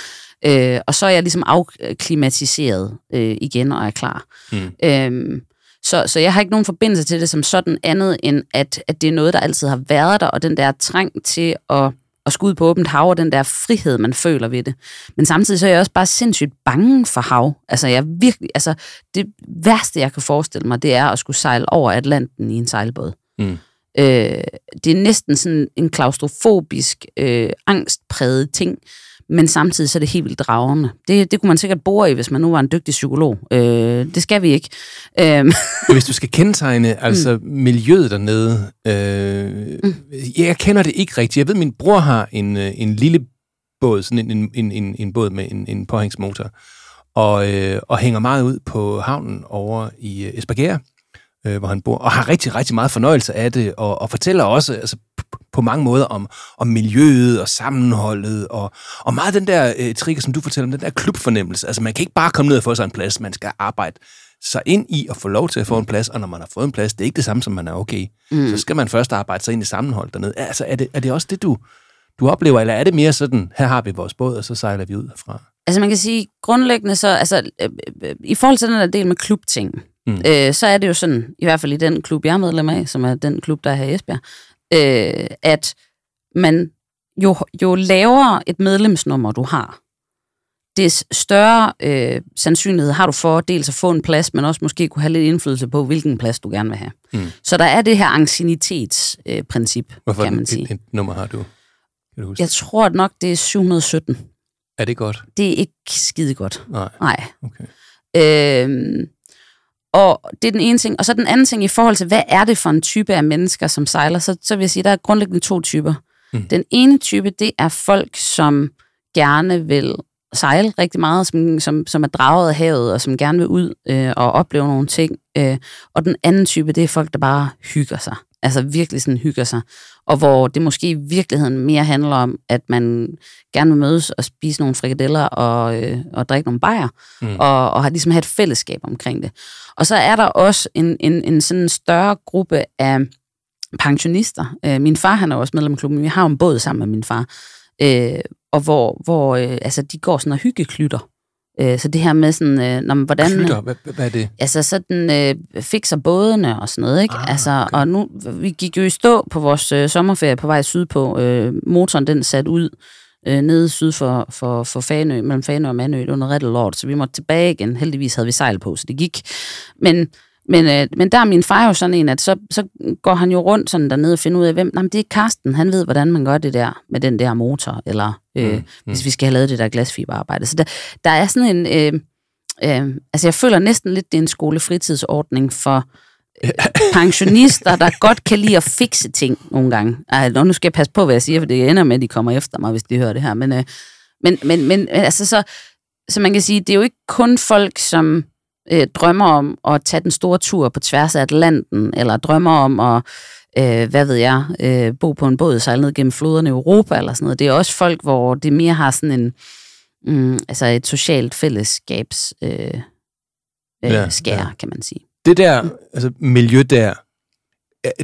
Øh, og så er jeg ligesom afklimatiseret øh, igen og er klar. Mm. Øhm, så, så jeg har ikke nogen forbindelse til det som sådan andet, end at, at det er noget, der altid har været der, og den der trang til at, at skulle ud på åbent hav, og den der frihed, man føler ved det. Men samtidig så er jeg også bare sindssygt bange for hav. Altså, jeg virkelig, altså, det værste, jeg kan forestille mig, det er at skulle sejle over Atlanten i en sejlbåd. Mm. Øh, det er næsten sådan en klaustrofobisk, øh, angstpræget ting, men samtidig så er det helt vildt dragende. Det, det kunne man sikkert bore i, hvis man nu var en dygtig psykolog. Øh, det skal vi ikke. Øh, Hvis du skal kendetegne altså miljøet dernede, øh, Mm. jeg kender det ikke rigtigt. Jeg ved, min bror har en, øh, en lille båd, sådan en, en, en, en, båd med en, en påhængsmotor, og, øh, og hænger meget ud på havnen over i øh, Esbjerg, øh, hvor han bor, og har rigtig, rigtig meget fornøjelse af det, og, og fortæller også altså, på mange måder om, om miljøet og sammenholdet, og, og meget den der øh, trigger, som du fortæller om, den der klubfornemmelse. Altså, man kan ikke bare komme ned og få sig en plads, man skal arbejde sig ind i at få lov til at få en plads, og når man har fået en plads, det er ikke det samme, som man er okay. Mm. Så skal man først arbejde sig ind i sammenhold dernede. Altså, er det, er det også det, du, du oplever, eller er det mere sådan, her har vi vores båd, og så sejler vi ud herfra? Altså man kan sige, grundlæggende så, altså øh, øh, i forhold til den der del med klubting, Mm. øh, så er det jo sådan, i hvert fald i den klub, jeg er medlem af, som er den klub, der er her i Esbjerg, øh, at man jo, jo lavere et medlemsnummer du har, des større øh, sandsynlighed har du for dels at få en plads, men også måske kunne have lidt indflydelse på, hvilken plads du gerne vil have. Mm. Så der er det her ancienitetsprincip, øh, kan man sige. et, et nummer har du? Kan du huske? Jeg tror nok, det er 717. Er det godt? Det er ikke skide godt. Nej. Nej. Okay. Øhm, og det er den ene ting. Og så den anden ting i forhold til, hvad er det for en type af mennesker, som sejler, så, så vil jeg sige, der er grundlæggende to typer. Mm. Den ene type, det er folk, som gerne vil sejle rigtig meget, som, som, som er draget af havet, og som gerne vil ud øh, og opleve nogle ting. Øh, og den anden type, det er folk, der bare hygger sig. Altså virkelig sådan hygger sig. Og hvor det måske i virkeligheden mere handler om, at man gerne vil mødes og spise nogle frikadeller og, øh, og drikke nogle bajer, mm. og, og har ligesom have et fællesskab omkring det. Og så er der også en, en, en sådan større gruppe af pensionister. Øh, min far, han er også medlem af klubben. Vi har jo en båd sammen med min far. Øh, og hvor, hvor øh, altså, de går sådan og hyggeklytter. Øh, så det her med sådan, øh, når, man- hvordan... Klytter, hvad, hvad er det? Altså sådan øh, fikser bådene og sådan noget, ikke? Ah, altså, okay. og nu, vi gik jo i stå på vores øh, sommerferie på vej sydpå. Øh, motoren den sat ud øh, nede syd for, for, for Fanø, mellem Fanø og Mandø. Det var noget ret lort, så vi måtte tilbage igen. Heldigvis havde vi sejl på, så det gik. Men, men, øh, men der er min far jo sådan en, at så, så går han jo rundt sådan dernede og finder ud af, hvem, nej, det er Karsten, han ved, hvordan man gør det der med den der motor, eller øh, mm, hvis vi skal have lavet det der glasfiberarbejde. Så der, der er sådan en, øh, øh, altså jeg føler næsten lidt, det er en skolefritidsordning for øh, (laughs) pensionister, der godt kan lide at fikse ting nogle gange. Ej, nu skal jeg passe på, hvad jeg siger, for det ender med, at de kommer efter mig, hvis de hører det her. Men, øh, men, men, men altså så, så man kan sige, det er jo ikke kun folk, som øh, drømmer om at tage den store tur på tværs af Atlanten, eller drømmer om at, øh, hvad ved jeg, øh, bo på en båd, sejle ned gennem floderne i Europa, eller sådan noget. Det er også folk, hvor det mere har sådan en, mm, altså et socialt fællesskabs øh, øh, Ja, skær, ja. kan man sige. Det der altså, miljø der, er,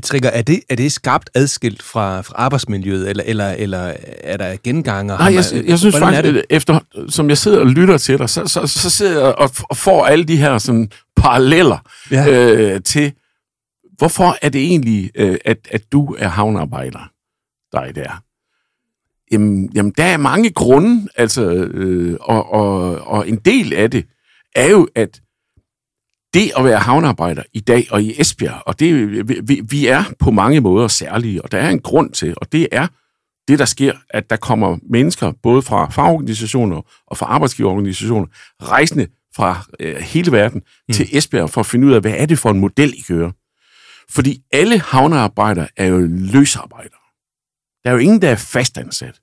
trigger, er, det, er det skarpt adskilt fra, fra arbejdsmiljøet, eller, eller, eller er der genganger? Nej, jeg, jeg synes Hvordan faktisk, efter, som jeg sidder og lytter til dig, så, så, så sidder jeg og, og får alle de her sådan, paralleller Ja. øh, til, hvorfor er det egentlig, øh, at, at du er havnearbejder, dig der? Jamen, jamen, der er mange grunde, altså, øh, og, og, og en del af det er jo, at det at være havnearbejder i dag og i Esbjerg, og det, vi- vi, er på mange måder særlige, og der er en grund til, og det er det, der sker, at der kommer mennesker, både fra fagorganisationer og fra arbejdsgiverorganisationer, rejsende fra øh, hele verden mm. til Esbjerg for at finde ud af, hvad er det for en model, I kører. Fordi alle havnearbejdere er jo løsarbejdere. Der er jo ingen, der er fastansat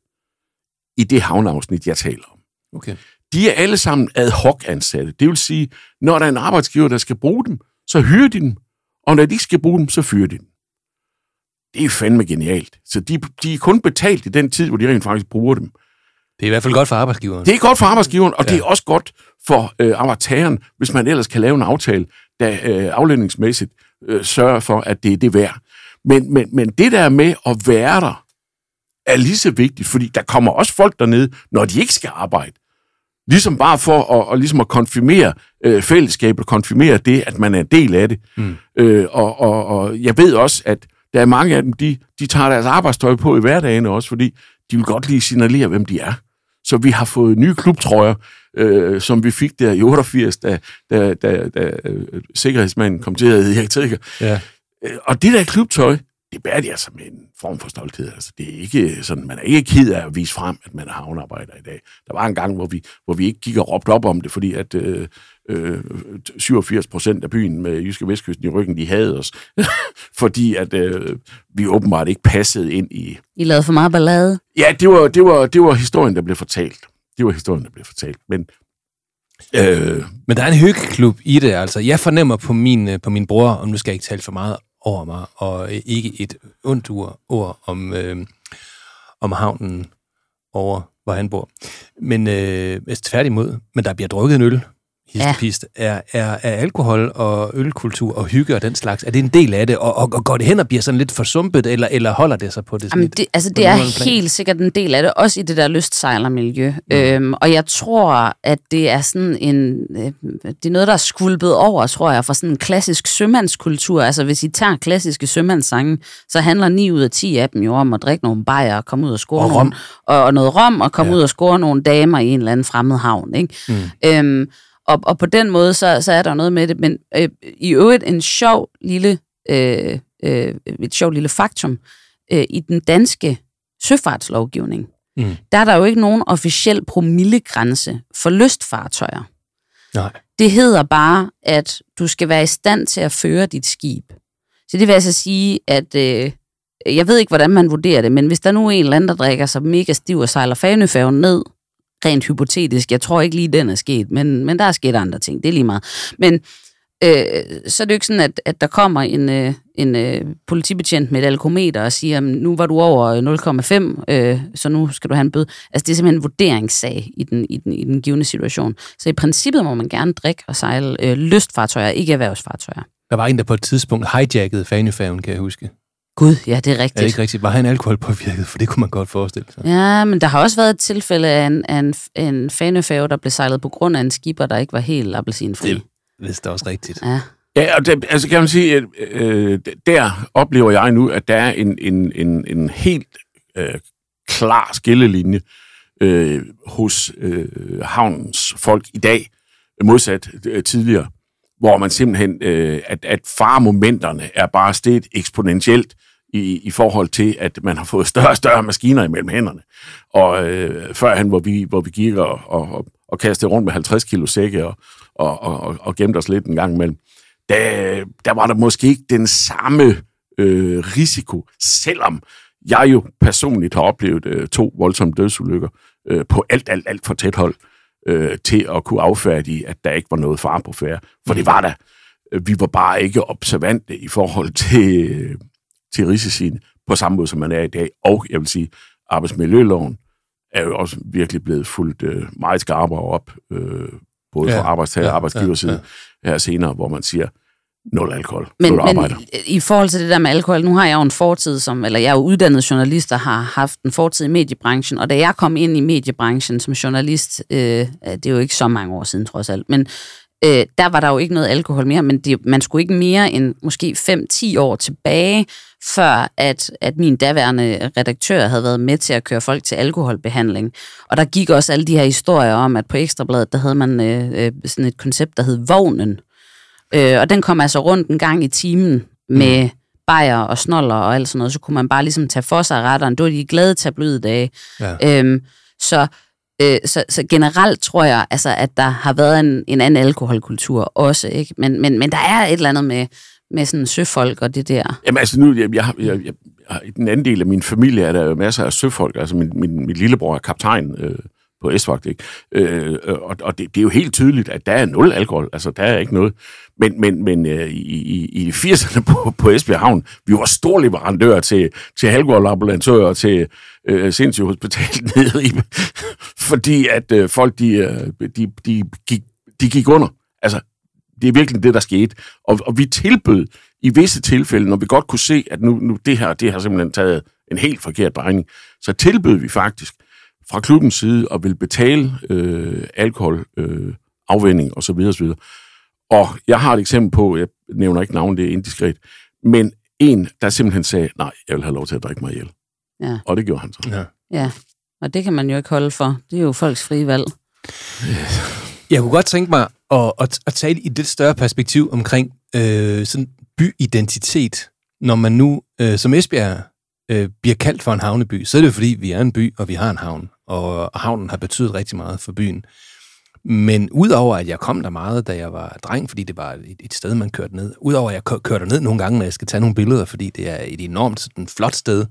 i det havneafsnit, jeg taler om. Okay. De er alle sammen ad hoc ansatte. Det vil sige, når der er en arbejdsgiver, der skal bruge dem, så hyrer de dem. Og når de ikke skal bruge dem, så fyrer de dem. Det er fandme genialt. Så de, de er kun betalt i den tid, hvor de rent faktisk bruger dem. Det er i hvert fald godt for arbejdsgiveren. Det er godt for arbejdsgiveren, og ja. Det er også godt for øh, arbejdstageren, hvis man ellers kan lave en aftale, der øh, aflønningsmæssigt øh, sørger for, at det er det værd. Men, men, men det der med at være der, er lige så vigtigt, fordi der kommer også folk dernede, når de ikke skal arbejde. Ligesom bare for at, og ligesom at konfirmere øh, fællesskabet, konfirmere det, at man er en del af det. Mm. Øh, og, og, og jeg ved også, at der er mange af dem, de, de tager deres arbejdstøj på i hverdagen også, fordi de vil godt lige signalere, hvem de er. Så vi har fået nye klubtrøjer, øh, som vi fik der i 88, da, da, da, da øh, sikkerhedsmanden kom til at hedde Erik. Ja. Øh, Og det der klubtøj, det bærer de altså med en form for stolthed. Altså, det er ikke sådan, man er ikke ked af at vise frem, at man er havnearbejder i dag. Der var en gang, hvor vi, hvor vi ikke gik og råbte op om det, fordi at øh, øh, 87 procent af byen med Jyske Vestkysten i ryggen, de havde os. (laughs) fordi at øh, vi åbenbart ikke passede ind i... I lavede for meget ballade. Ja, det var, det var, det var historien, der blev fortalt. Det var historien, der blev fortalt. Men øh, Men der er en hyggeklub i det, altså. Jeg fornemmer på min, øh, på min bror, og nu skal jeg ikke tale for meget over mig, og ikke et ondt ord, ord om, øh, om havnen over, hvor han bor. Men øh, altså, tværtimod, men der bliver drukket en øl histopist, er, er, er alkohol og ølkultur og hygge og den slags, er det en del af det, og, og, og går det hen og bliver sådan lidt forsumpet, eller, eller holder det sig på det? Jamen, et- det, altså, det er helt sikkert en del af det, også i det der lystsejlermiljø. Mm. Øhm, og jeg tror, at det er sådan en... Øh, det er noget, der er skvulpet over, tror jeg, fra sådan en klassisk sømandskultur. Altså, hvis I tager klassiske sømandssange, så handler 9 ud af 10 af dem jo om at drikke nogle bajer og komme ud og score Og nogle, rom. og, og noget rom, og komme Ja. ja. ud og score nogle damer i en eller anden fremmed havn. Ikke? Mm. Øhm, og, og på den måde, så, så er der noget med det. Men øh, i øvrigt en sjov lille, øh, øh, et sjovt lille faktum. Øh, I den danske søfartslovgivning, Mm. der er der jo ikke nogen officiel promillegrænse for lystfartøjer. Nej. Det hedder bare, at du skal være i stand til at føre dit skib. Så det vil altså sige, at øh, jeg ved ikke, hvordan man vurderer det, men hvis der nu er en eller anden, der drikker sig mega stiv og sejler fanøfærgen ned, rent hypotetisk, jeg tror ikke lige, den er sket, men, men der er sket andre ting, det er lige meget. Men øh, så er det jo ikke sådan, at, at der kommer en, øh, en øh, politibetjent med et alkometer og siger, nu var du over øh, 0,5, øh, så nu skal du have en bøde. Altså det er simpelthen en vurderingssag i den, i, den, i den givende situation. Så i princippet må man gerne drikke og sejle øh, lystfartøjer, ikke erhvervsfartøjer. Der var en, der på et tidspunkt hijackede fanefærgen, kan jeg huske. Gud, ja, det er Er rigtigt. det ikke rigtigt? Var han alkoholpåvirket? For det kunne man godt forestille sig. Ja, men der har også været et tilfælde af en, af en, en fanøfærge, der blev sejlet på grund af en skipper, der ikke var helt appelsinfri. Det, det er også rigtigt. Ja. Ja, og det, altså kan man sige, at øh, der oplever jeg nu, at der er en, en, en, en helt øh, klar skillelinje øh, hos øh, havnens folk i dag, modsat øh, tidligere, hvor man simpelthen, øh, at, at faremomenterne er bare steget eksponentielt i, i forhold til, at man har fået større og større maskiner imellem hænderne. Og øh, førhen, hvor vi, hvor vi gik og, og, og, og kastede rundt med 50 kilo sække og, og, og, og, gemte os lidt en gang imellem, der, der var der måske ikke den samme øh, risiko, selvom jeg jo personligt har oplevet øh, to voldsomme dødsulykker øh, på alt, alt, alt for tæt hold øh, til at kunne affærdige, at der ikke var noget fare på færre. For det var der. Vi var bare ikke observante i forhold til, øh, til risicien på samme måde, som man er i dag. Og jeg vil sige, arbejdsmiljøloven er jo også virkelig blevet fuldt øh, meget skarpere op, øh, både Ja, fra arbejdstager- ja, og arbejdsgiverside ja, ja, her senere, hvor man siger, nul alkohol, Men, nul arbejder. men i forhold til det der med alkohol, nu har jeg jo en fortid som, eller jeg er jo uddannet journalist og har haft en fortid i mediebranchen, og da jeg kom ind i mediebranchen som journalist, øh, det er jo ikke så mange år siden trods alt, men øh, der var der jo ikke noget alkohol mere, men det, man skulle ikke mere end måske 5-10 år tilbage, før at, at min daværende redaktør havde været med til at køre folk til alkoholbehandling. Og der gik også alle de her historier om, at på Ekstrabladet, der havde man øh, øh, sådan et koncept, der hed Vognen, Øh, og den kom altså rundt en gang i timen med bajer og snoller og alt sådan noget. Så kunne man bare ligesom tage for sig retteren. Det var de glade tabloiddage. Ja. Øhm, så, øh, så, så generelt tror jeg, altså, at der har været en, en anden alkoholkultur også. Ikke? Men, men, men der er et eller andet med, med sådan søfolk og det der. Jamen altså nu, jeg, jeg, jeg, jeg, jeg, i den anden del af min familie er der jo masser af søfolk. Altså min, min, min lillebror er kaptajn øh, på Esvagt, ikke? Øh, og og det, det er jo helt tydeligt, at der er nul alkohol. Altså der er ikke noget. Men, men, men øh, i, i, i 80'erne på, på Esbjerg Havn, vi var store leverandører til, til alkoholambulantører, til øh, sindssyge hospital (laughs) nede i Fordi at øh, folk, de, øh, de, de, gik, de gik under. Altså, det er virkelig det, der skete. Og, og vi tilbød i visse tilfælde, når vi godt kunne se, at nu, nu det her, det har simpelthen taget en helt forkert drejning, så tilbød vi faktisk fra klubbens side at vil betale øh, alkohol, øh, afvending osv. osv. Og jeg har et eksempel på, jeg nævner ikke navn, det er indiskret, men en, der simpelthen sagde, nej, jeg vil have lov til at drikke mig ihjel. Ja. Og det gjorde han så. Ja. Ja, og det kan man jo ikke holde for. Det er jo folks frie valg. Jeg kunne godt tænke mig at, at, at tale i lidt større perspektiv omkring øh, sådan byidentitet. Når man nu, øh, som Esbjerg, øh, bliver kaldt for en havneby, så er det jo fordi, vi er en by, og vi har en havn. Og, havnen har betydet rigtig meget for byen. Men udover at jeg kom der meget, da jeg var dreng, fordi det var et, et sted, man kørte ned. Udover at jeg kørte der ned nogle gange, når jeg skal tage nogle billeder, fordi det er et enormt sådan, flot sted,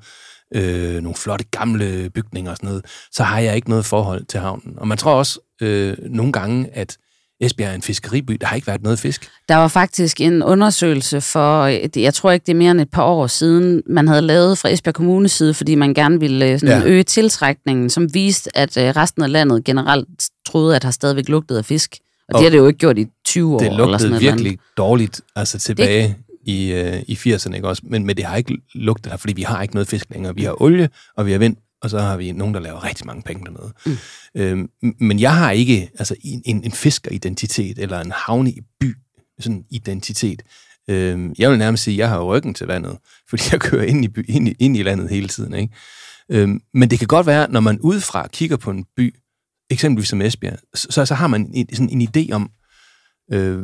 øh, nogle flotte gamle bygninger og sådan noget, så har jeg ikke noget forhold til havnen. Og man tror også øh, nogle gange, at Esbjerg er en fiskeriby. Der har ikke været noget fisk. Der var faktisk en undersøgelse for, jeg tror ikke det er mere end et par år siden, man havde lavet fra Esbjerg Kommunes side, fordi man gerne ville øh, sådan Ja. øge tiltrækningen, som viste, at øh, resten af landet generelt troede, at har stadigvæk lugtet af fisk. Og det har det jo ikke gjort i 20 år. det eller sådan lugtede eller virkelig andet. dårligt altså tilbage i, øh, i 80'erne, ikke også? Men, men det har ikke lugtet der, fordi vi har ikke noget fisk længere. Vi har olie, og vi har vind, og så har vi nogen, der laver rigtig mange penge dernede. Mm. Øhm, men jeg har ikke altså, en, en, en fiskeridentitet, eller en havne i by sådan identitet. Øhm, jeg vil nærmest sige, at jeg har ryggen til vandet, (laughs) fordi jeg kører ind i, by, ind i, ind i landet hele tiden. Ikke? Øhm, men det kan godt være, når man udefra kigger på en by, eksempelvis som Esbjerg, så, så har man en, sådan en idé om, øh,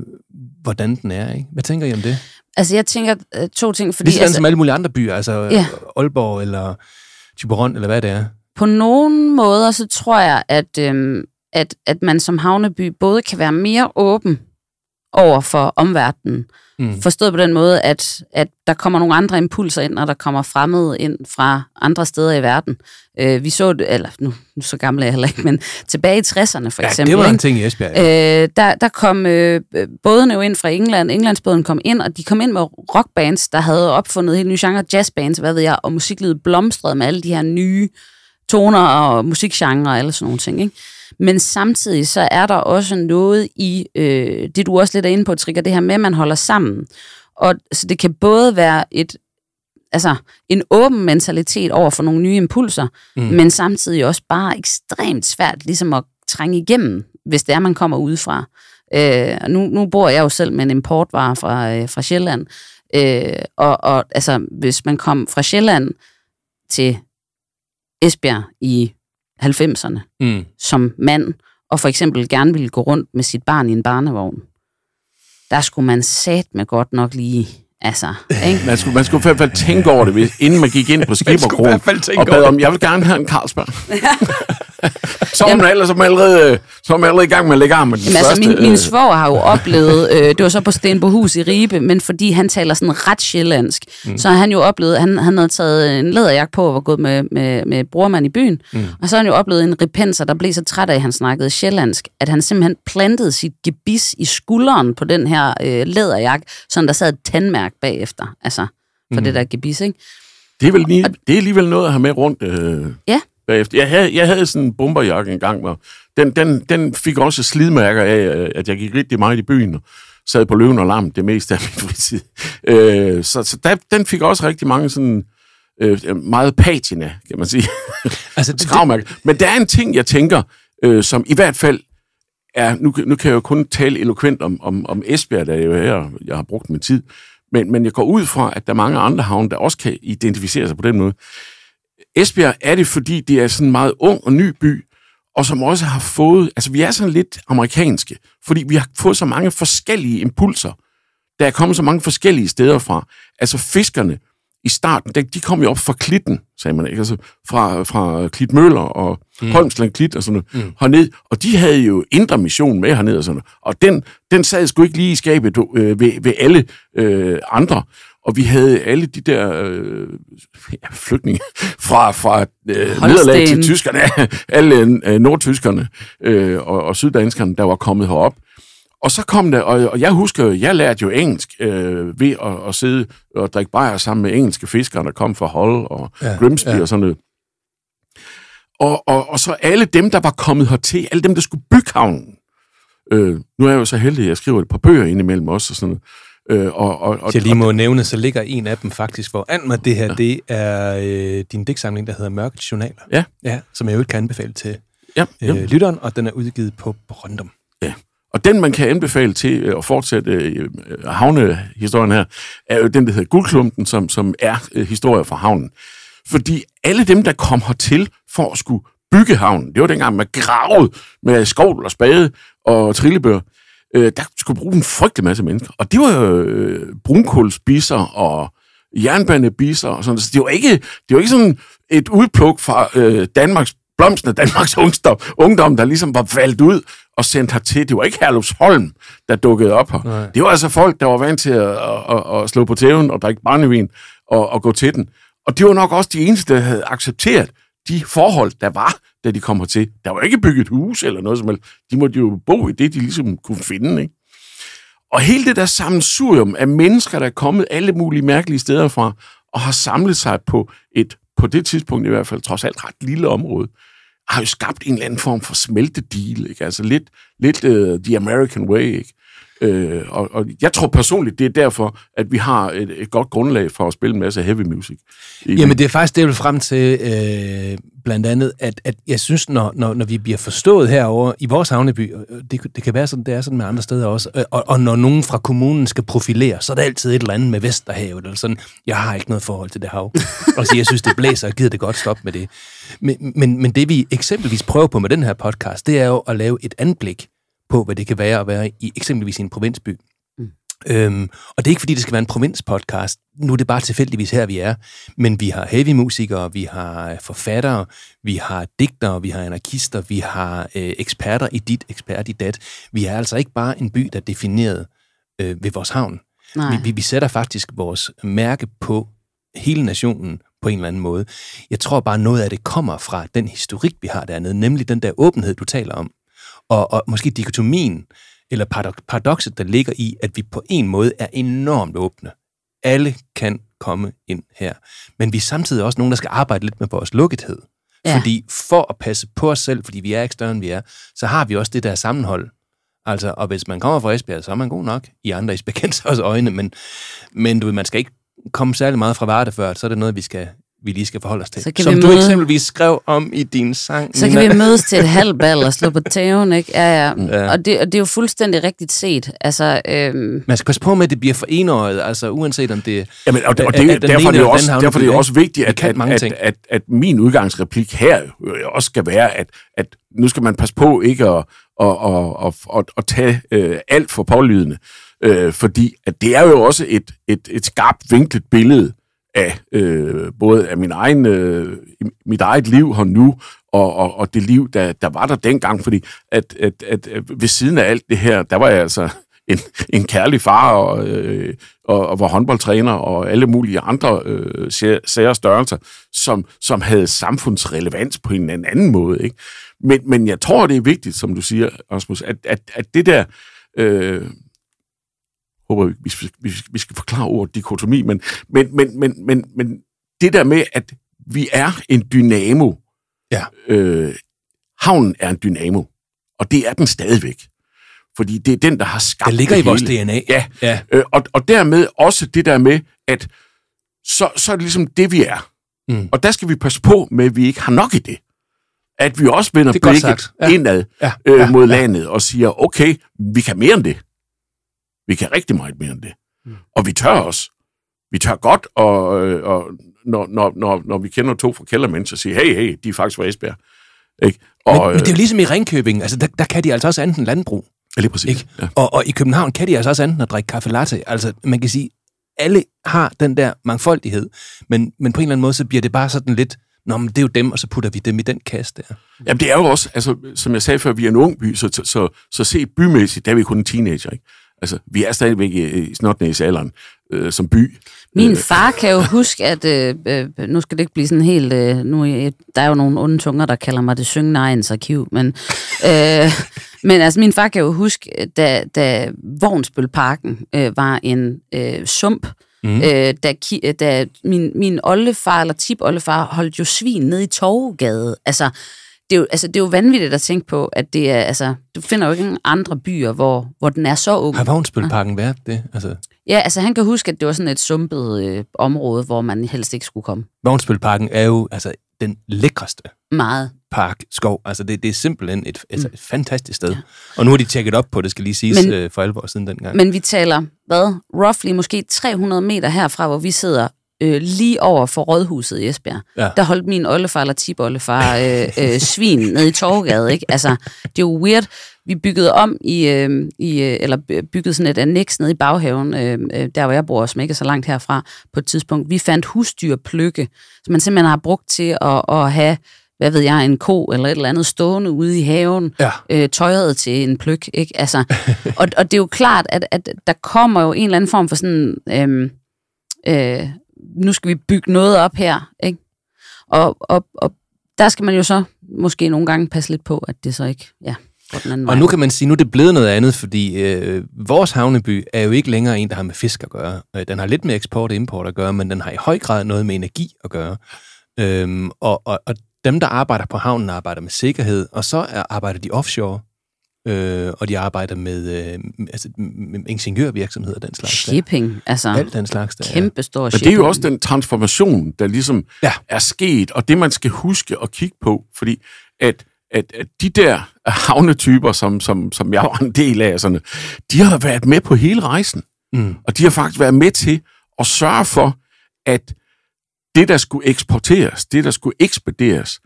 hvordan den er. Ikke? Hvad tænker I om det? Altså, jeg tænker øh, to ting, fordi... Ligesom altså, som alle mulige andre byer, altså ja. Aalborg eller Tiberon, eller hvad det er. på nogle måder, så tror jeg, at, øhm, at, at man som havneby både kan være mere åben over for omverdenen. Mm. Forstået på den måde, at, at der kommer nogle andre impulser ind, og der kommer fremmede ind fra andre steder i verden. Øh, vi så det, eller nu, nu så gammel er jeg heller ikke, men tilbage i 60'erne for Ja, eksempel. det var ikke? en ting i Esbjerg. Ja. Øh, der, der kom øh, bådene jo ind fra England. Englandsbåden kom ind, og de kom ind med rockbands, der havde opfundet helt nye genre, jazzbands, hvad ved jeg, og musiklivet blomstrede med alle de her nye toner og musikgenre og alle sådan nogle ting. Ikke? Men samtidig så er der også noget i, øh, det du også lidt er inde på, Trigger, det her med, at man holder sammen. Og så det kan både være et altså en åben mentalitet over for nogle nye impulser, mm. men samtidig også bare ekstremt svært ligesom at trænge igennem, hvis det er, man kommer udefra. Øh, nu, nu bor jeg jo selv med en importvare fra, øh, fra Sjælland, øh, og, og altså, hvis man kom fra Sjælland til Esbjerg i 90'erne Mm. som mand, og for eksempel gerne ville gå rundt med sit barn i en barnevogn, der skulle man sat med godt nok lige, altså, ikke? Man skulle, man skulle i hvert fald tænke over det, inden man gik ind på Skipperkrogen og bad om, jeg vil gerne have en Carlsberg. (laughs) så er man ellers så er man allerede, så er man allerede i gang med at lægge arm med den Jamen, altså, min, min øh, svoger har jo oplevet, øh, det var så på Stenbohus i Ribe, men fordi han taler sådan ret sjællandsk, mm. så har han jo oplevet, han, han havde taget en læderjagt på og var gået med, med, med brormand i byen, mm. og så har han jo oplevet en repenser, der blev så træt af, at han snakkede sjællandsk, at han simpelthen plantede sit gebis i skulderen på den her øh, læderjagt, så der sad et tandmærke bagefter, altså for mm. det der gebis, ikke? Det er, vel lige, det er alligevel noget at have med rundt øh, Ja. bagefter. Jeg havde, jeg havde sådan en bomberjakke engang, hvor den, den, den fik også slidmærker af, øh, at jeg gik rigtig meget i byen og sad på løven og lam det meste af min fritid. Øh, så så der, den fik også rigtig mange sådan øh, meget patina, kan man sige. Altså, det, (laughs) det. Men der er en ting, jeg tænker, øh, som i hvert fald er, nu, kan- nu kan jeg jo kun tale eloquent om, om, om Esbjerg, der er jo her, jeg har brugt min tid, men, men jeg går ud fra, at der er mange andre havne, der også kan identificere sig på den måde. Esbjerg er det, fordi det er sådan en meget ung og ny by, og som også har fået, altså vi er sådan lidt amerikanske, fordi vi har fået så mange forskellige impulser. Der er kommet så mange forskellige steder fra. Altså fiskerne i starten, de, de kom jo op fra klitten, sagde man ikke, altså fra, fra Klitmøller og mm. Holmsland Klit og sådan noget, mm. herned, og de havde jo indre mission med hernede og sådan noget, og den, den sad sgu ikke lige i skabet øh, ved, ved alle øh, andre, og vi havde alle de der øh, ja, flygtninge (laughs) fra, fra øh, nederlag til tyskerne, (laughs) alle øh, nordtyskerne øh, og, og syddanskerne, der var kommet herop. Og så kom der, og, og jeg husker, jo, jeg lærte jo engelsk øh, ved at, at sidde og drikke bajer sammen med engelske fiskere, der kom fra Hull og ja, Grimsby ja. og sådan noget. Og, og, og så alle dem, der var kommet hertil, alle dem, der skulle bygge havnen. Øh, nu er jeg jo så heldig, at jeg skriver et par bøger indimellem også og sådan noget. Øh, og, og, og, jeg lige må nævne, så ligger en af dem faktisk foran mig. Det her, ja. det er øh, din digtsamling, der hedder Mørkets Journaler. Ja. ja. Som jeg jo kan anbefale til ja, ja. øh, lytteren, og den er udgivet på Brøndum. Og den, man kan anbefale til øh, at fortsætte øh, øh, havnehistorien her, er jo den, der hedder Guldklumpen, som, som er øh, historier fra havnen. Fordi alle dem, der kom hertil for at skulle bygge havnen, det var dengang, man gravede med skovl og spade og trillebør, øh, der skulle bruge en frygtelig masse mennesker. Og det var jo øh, brunkulsbisser og jernbanebisser og sådan noget. Så det var ikke, det var ikke sådan et udpluk fra øh, Danmarks blomsten af Danmarks ungdom, ungdom, der ligesom var valgt ud og sendt hertil. Det var ikke Herlufsholm, der dukkede op her. Nej. Det var altså folk, der var vant til at, at, at, at slå på tæven og drikke brændevin og, og gå til den. Og det var nok også de eneste, der havde accepteret de forhold, der var, da de kom hertil. Der var ikke bygget hus eller noget som helst. De måtte jo bo i det, de ligesom kunne finde. Ikke? Og hele det der sammensurium af mennesker, der er kommet alle mulige mærkelige steder fra, og har samlet sig på et, på det tidspunkt i hvert fald, trods alt ret lille område, har jo skabt en eller anden form for smeltedeal, ikke? Altså lidt, lidt uh, the American way, ikke? Øh, og, og jeg tror personligt, det er derfor, at vi har et, et godt grundlag for at spille en masse heavy music. Jamen, det er faktisk det, jeg vil frem til, øh, blandt andet, at, at jeg synes, når, når, når vi bliver forstået herover i vores havneby, det, det kan være sådan, det er sådan med andre steder også, øh, og, og når nogen fra kommunen skal profilere, så er der altid et eller andet med Vesterhavet, eller sådan, jeg har ikke noget forhold til det hav. og så jeg synes, det blæser, og gider det godt stoppe med det. Men, men, men det vi eksempelvis prøver på med den her podcast, det er jo at lave et anblik på, hvad det kan være at være i eksempelvis i en provinsby. Øhm, og det er ikke, fordi det skal være en provinspodcast. Nu er det bare tilfældigvis her, vi er. Men vi har heavy musikere, vi har forfattere, vi har digtere, vi har anarkister, vi har øh, eksperter i dit, ekspert i dat. Vi er altså ikke bare en by, der er defineret øh, ved vores havn. Nej. Vi, vi, vi sætter faktisk vores mærke på hele nationen på en eller anden måde. Jeg tror bare, noget af det kommer fra den historik, vi har dernede, nemlig den der åbenhed, du taler om. Og, og måske dikotomien, eller paradok- paradokset, der ligger i, at vi på en måde er enormt åbne. Alle kan komme ind her. Men vi er samtidig også nogen, der skal arbejde lidt med vores lukkethed. Ja. Fordi for at passe på os selv, fordi vi er ikke større end vi er, så har vi også det der sammenhold. Altså, og hvis man kommer fra Esbjerg, så er man god nok i andre Esbjergensers (laughs) øjne, men, men du ved, man skal ikke komme særlig meget fra Varde før, så er det noget, vi skal vi lige skal forholde os til. Så kan Som vi du møde- eksempelvis skrev om i din sang. Så kan vi mødes til et halvbal og slå på tæven, ikke? Ja, ja. Ja. Og, det, og det er jo fuldstændig rigtigt set. Altså, øhm, Man skal passe på med, at det bliver for enåret, altså uanset om det Jamen, og, og er- det, er derfor, er det jo eller også, den derfor er det jo havneby, også vigtigt, Vi at, kan at, mange at, ting. at, at min udgangsreplik her øh, også skal være, at, at nu skal man passe på ikke at, at, at, at, at, at tage øh, alt for pålydende, øh, fordi at det er jo også et, et, et skarpt vinklet billede af øh, både af min egen, øh, mit eget liv her nu, og, og, og det liv, der, der var der dengang, fordi at, at, at, at ved siden af alt det her, der var jeg altså (laughs) en, en kærlig far, og, øh, og, og var håndboldtræner, og alle mulige andre øh, sære størrelser, som, som havde samfundsrelevans på en eller anden måde. Ikke? Men, men jeg tror, det er vigtigt, som du siger, Rasmus, at, at, at det der... Øh, håber, vi, vi, skal- vi, vi skal forklare ordet dikotomi, men, men, men, men, men, men det der med, at vi er en dynamo. Ja. Øh, havnen er en dynamo, og det er den stadigvæk. Fordi det er den, der har skabt Der ligger det i vores hele. DNA. Ja, Ja. Øh, og, og dermed også det der med, at så, så er det ligesom det, vi er. Mm. Og der skal vi passe på med, at vi ikke har nok i det. At vi også vender Det er blikket. Ja. indad Ja. øh, mod Ja. landet og siger, okay, vi kan mere end det. Vi kan rigtig meget mere end det. Mm. Og vi tør også. Vi tør godt, og, øh, og når, når, når, når vi kender to fra Kældermænd, så siger hey, hey, de er faktisk fra Esbjerg. Ikke? Og, Men, men det er jo ligesom i Ringkøbing, altså der, der kan de altså også andet end landbrug. ja, lige præcis. Ikke? Ja. Og, og i København kan de altså også andet end at drikke kaffe latte. Altså man kan sige, alle har den der mangfoldighed, men, men på en eller anden måde, så bliver det bare sådan lidt, Nå, men det er jo dem, og så putter vi dem i den kasse der. Jamen, det er jo også, altså, som jeg sagde før, vi er en ung by, så, så, så, så set bymæssigt, der er vi kun en teenager, ikke? Altså, vi er stadigvæk i, i snotnæsalderen øh, som by. Min far kan jo huske, at øh, øh, nu skal det ikke blive sådan helt... Øh, nu, er- der er jo nogle onde tunger, der kalder mig det syngende egens arkiv, men, øh, men altså, min far kan jo huske, da, da Vognsbølparken øh, var en øh, sump, mm. øh, da, ki- da min, min oldefar eller tip-oldefar holdt jo svin ned i Torvegade. Altså, det er, jo, altså, det er jo vanvittigt at tænke på, at det er, altså, du finder jo ikke nogen andre byer, hvor, hvor den er så ung. Har Vognsbølparken været det? Altså, Ja, altså han kan huske, at det var sådan et sumpet øh, område, hvor man helst ikke skulle komme. Vognsbølparken er jo altså, den lækreste Meget. park, skov. Altså, det, det er simpelthen et, et, et fantastisk sted. Og nu har de tjekket op på det, skal lige siges, men, øh, for alvor siden dengang. Men vi taler, hvad? Roughly måske 300 meter herfra, hvor vi sidder øh, lige over for Rådhuset i Esbjerg. Ja. Der holdt min oldefar eller tipoldefar øh, øh, svin ned i Torvegade, ikke? Altså, det er jo weird. Vi byggede om i, øh, i øh, eller byggede sådan et annex nede i baghaven, øh, øh, der hvor jeg bor, som ikke er så langt herfra, på et tidspunkt. Vi fandt husdyrpløkke, som man simpelthen har brugt til at, at have hvad ved jeg, en ko eller et eller andet stående ude i haven, Ja. øh, tøjet til en pløk, ikke? Altså, og, og det er jo klart, at, at der kommer jo en eller anden form for sådan, øhm, øh, nu skal vi bygge noget op her, ikke? Og, og, og der skal man jo så måske nogle gange passe lidt på, at det så ikke, ja, Og nu kan man sige, nu er det blevet noget andet, fordi øh, vores havneby er jo ikke længere en, der har med fisk at gøre. Øh, Den har lidt med eksport og import at gøre, men den har i høj grad noget med energi at gøre. Øhm, og, og, og dem, der arbejder på havnen, arbejder med sikkerhed, og så er, arbejder de offshore, øh, og de arbejder med, øh, altså, med ingeniørvirksomhed og den slags. der. Shipping, altså Alt den slags. Der. kæmpe stor Men shipping. det er jo også den transformation, der ligesom Ja. er sket, og det man skal huske at kigge på, fordi at, at, at de der havnetyper, som, som, som jeg var en del af, sådan, de har været med på hele rejsen. Mm. Og de har faktisk været med til at sørge for, at det, der skulle eksporteres, det, der skulle ekspederes,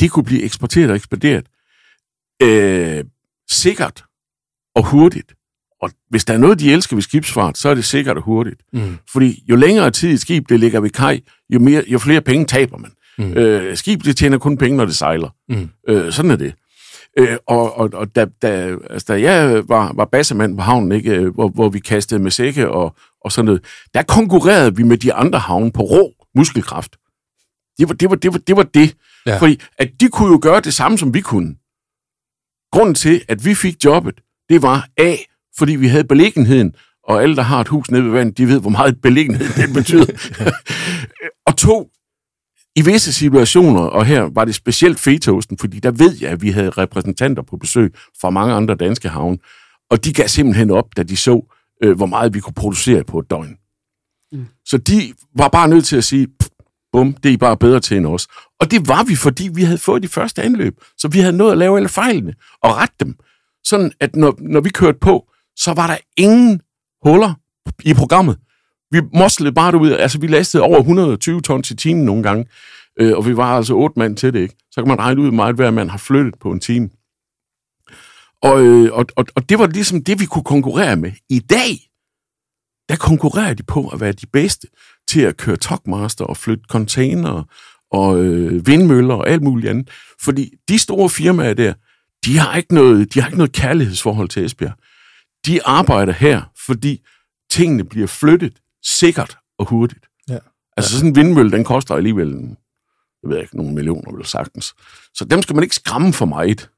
det kunne blive eksporteret og ekspederet øh, sikkert og hurtigt. Og hvis der er noget, de elsker ved skibsfart, så er det sikkert og hurtigt. Mm. Fordi jo længere tid et skib det ligger ved kaj, jo, mere, jo flere penge taber man. Mm. Øh, skib det tjener kun penge, når det sejler. Mm. Øh, sådan er det. Øh, og og, og da, da, altså, da jeg var, var bassemand på havnen, ikke, øh, hvor, hvor vi kastede med sække og, og sådan noget, der konkurrerede vi med de andre havne på rå muskelkraft. Det var det. Var, det, var, det, var det. Ja. Fordi at de kunne jo gøre det samme, som vi kunne. Grunden til, at vi fik jobbet, det var A, fordi vi havde beliggenheden, og alle, der har et hus nede ved vandet, de ved, hvor meget beliggenhed det betyder. (laughs) og to, i visse situationer, og her var det specielt fetosten, fordi der ved jeg, at vi havde repræsentanter på besøg fra mange andre danske havne, og de gav simpelthen op, da de så, øh, hvor meget vi kunne producere på et døgn. Mm. Så de var bare nødt til at sige, "Pff, bum, det er I bare bedre til end os. Og det var vi, fordi vi havde fået de første anløb, så vi havde nået at lave alle fejlene og rette dem. Sådan at når, når vi kørte på, så var der ingen huller i programmet. Vi moslede bare ud. altså vi lastede over 120 tons i timen nogle gange, øh, og vi var altså otte mand til det, ikke? Så kan man regne ud, meget hver mand har flyttet på en time. Og, øh, og, og, og det var ligesom det, vi kunne konkurrere med. I dag, der konkurrerer de på at være de bedste til at køre togmaster og flytte container og øh, vindmøller og alt muligt andet. Fordi de store firmaer der, de har ikke noget, de har ikke noget kærlighedsforhold til Esbjerg. De arbejder her, fordi tingene bliver flyttet sikkert og hurtigt. Ja. Altså sådan en vindmølle, den koster alligevel, en- jeg ved ikke, nogle millioner vel sagtens. Så dem skal man ikke skræmme for meget.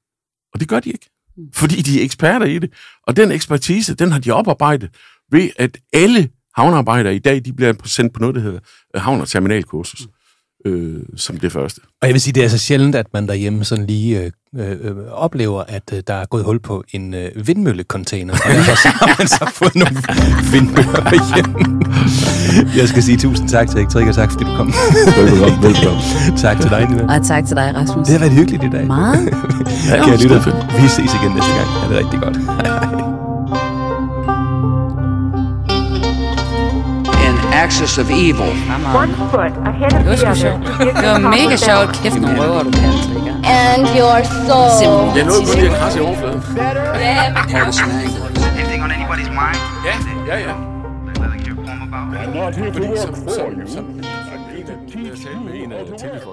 Og det gør de ikke. Fordi de er eksperter i det. Og den ekspertise, den har de oparbejdet ved, at alle havnearbejdere i dag, de bliver sendt på noget, der hedder øh, havn- og terminalkursus. Øh, som det første. Og jeg vil sige, det er så sjældent, at man derhjemme sådan lige øh, øh, oplever, at øh, der er gået hul på en øh, vindmøllecontainer, og derfor så har man så fået nogle vindmøller hjem. Jeg skal sige tusind tak til Erik og tak fordi du kom. Velbekomme, velbekomme. tak til dig, Nina. Og tak til dig, Rasmus. Det har været hyggeligt i dag. Meget. (laughs) Ja, Kære lytter, er vi ses igen næste gang. Ha' det rigtig godt. An axis of evil. One foot ahead of Det var the sgu other. sjovt. to get Det to var the top mega of the sjovt. mountain. Kæft, nogle røver, du kan, Trigger. and your soul. Simpelthen. Det er noget, kun lige at krasse i overfladen. Partisan anglers. Anything on anybody's mind? Ja, ja, ja. Let me hear a poem about it. Fordi som, som, som, en af, jeg talte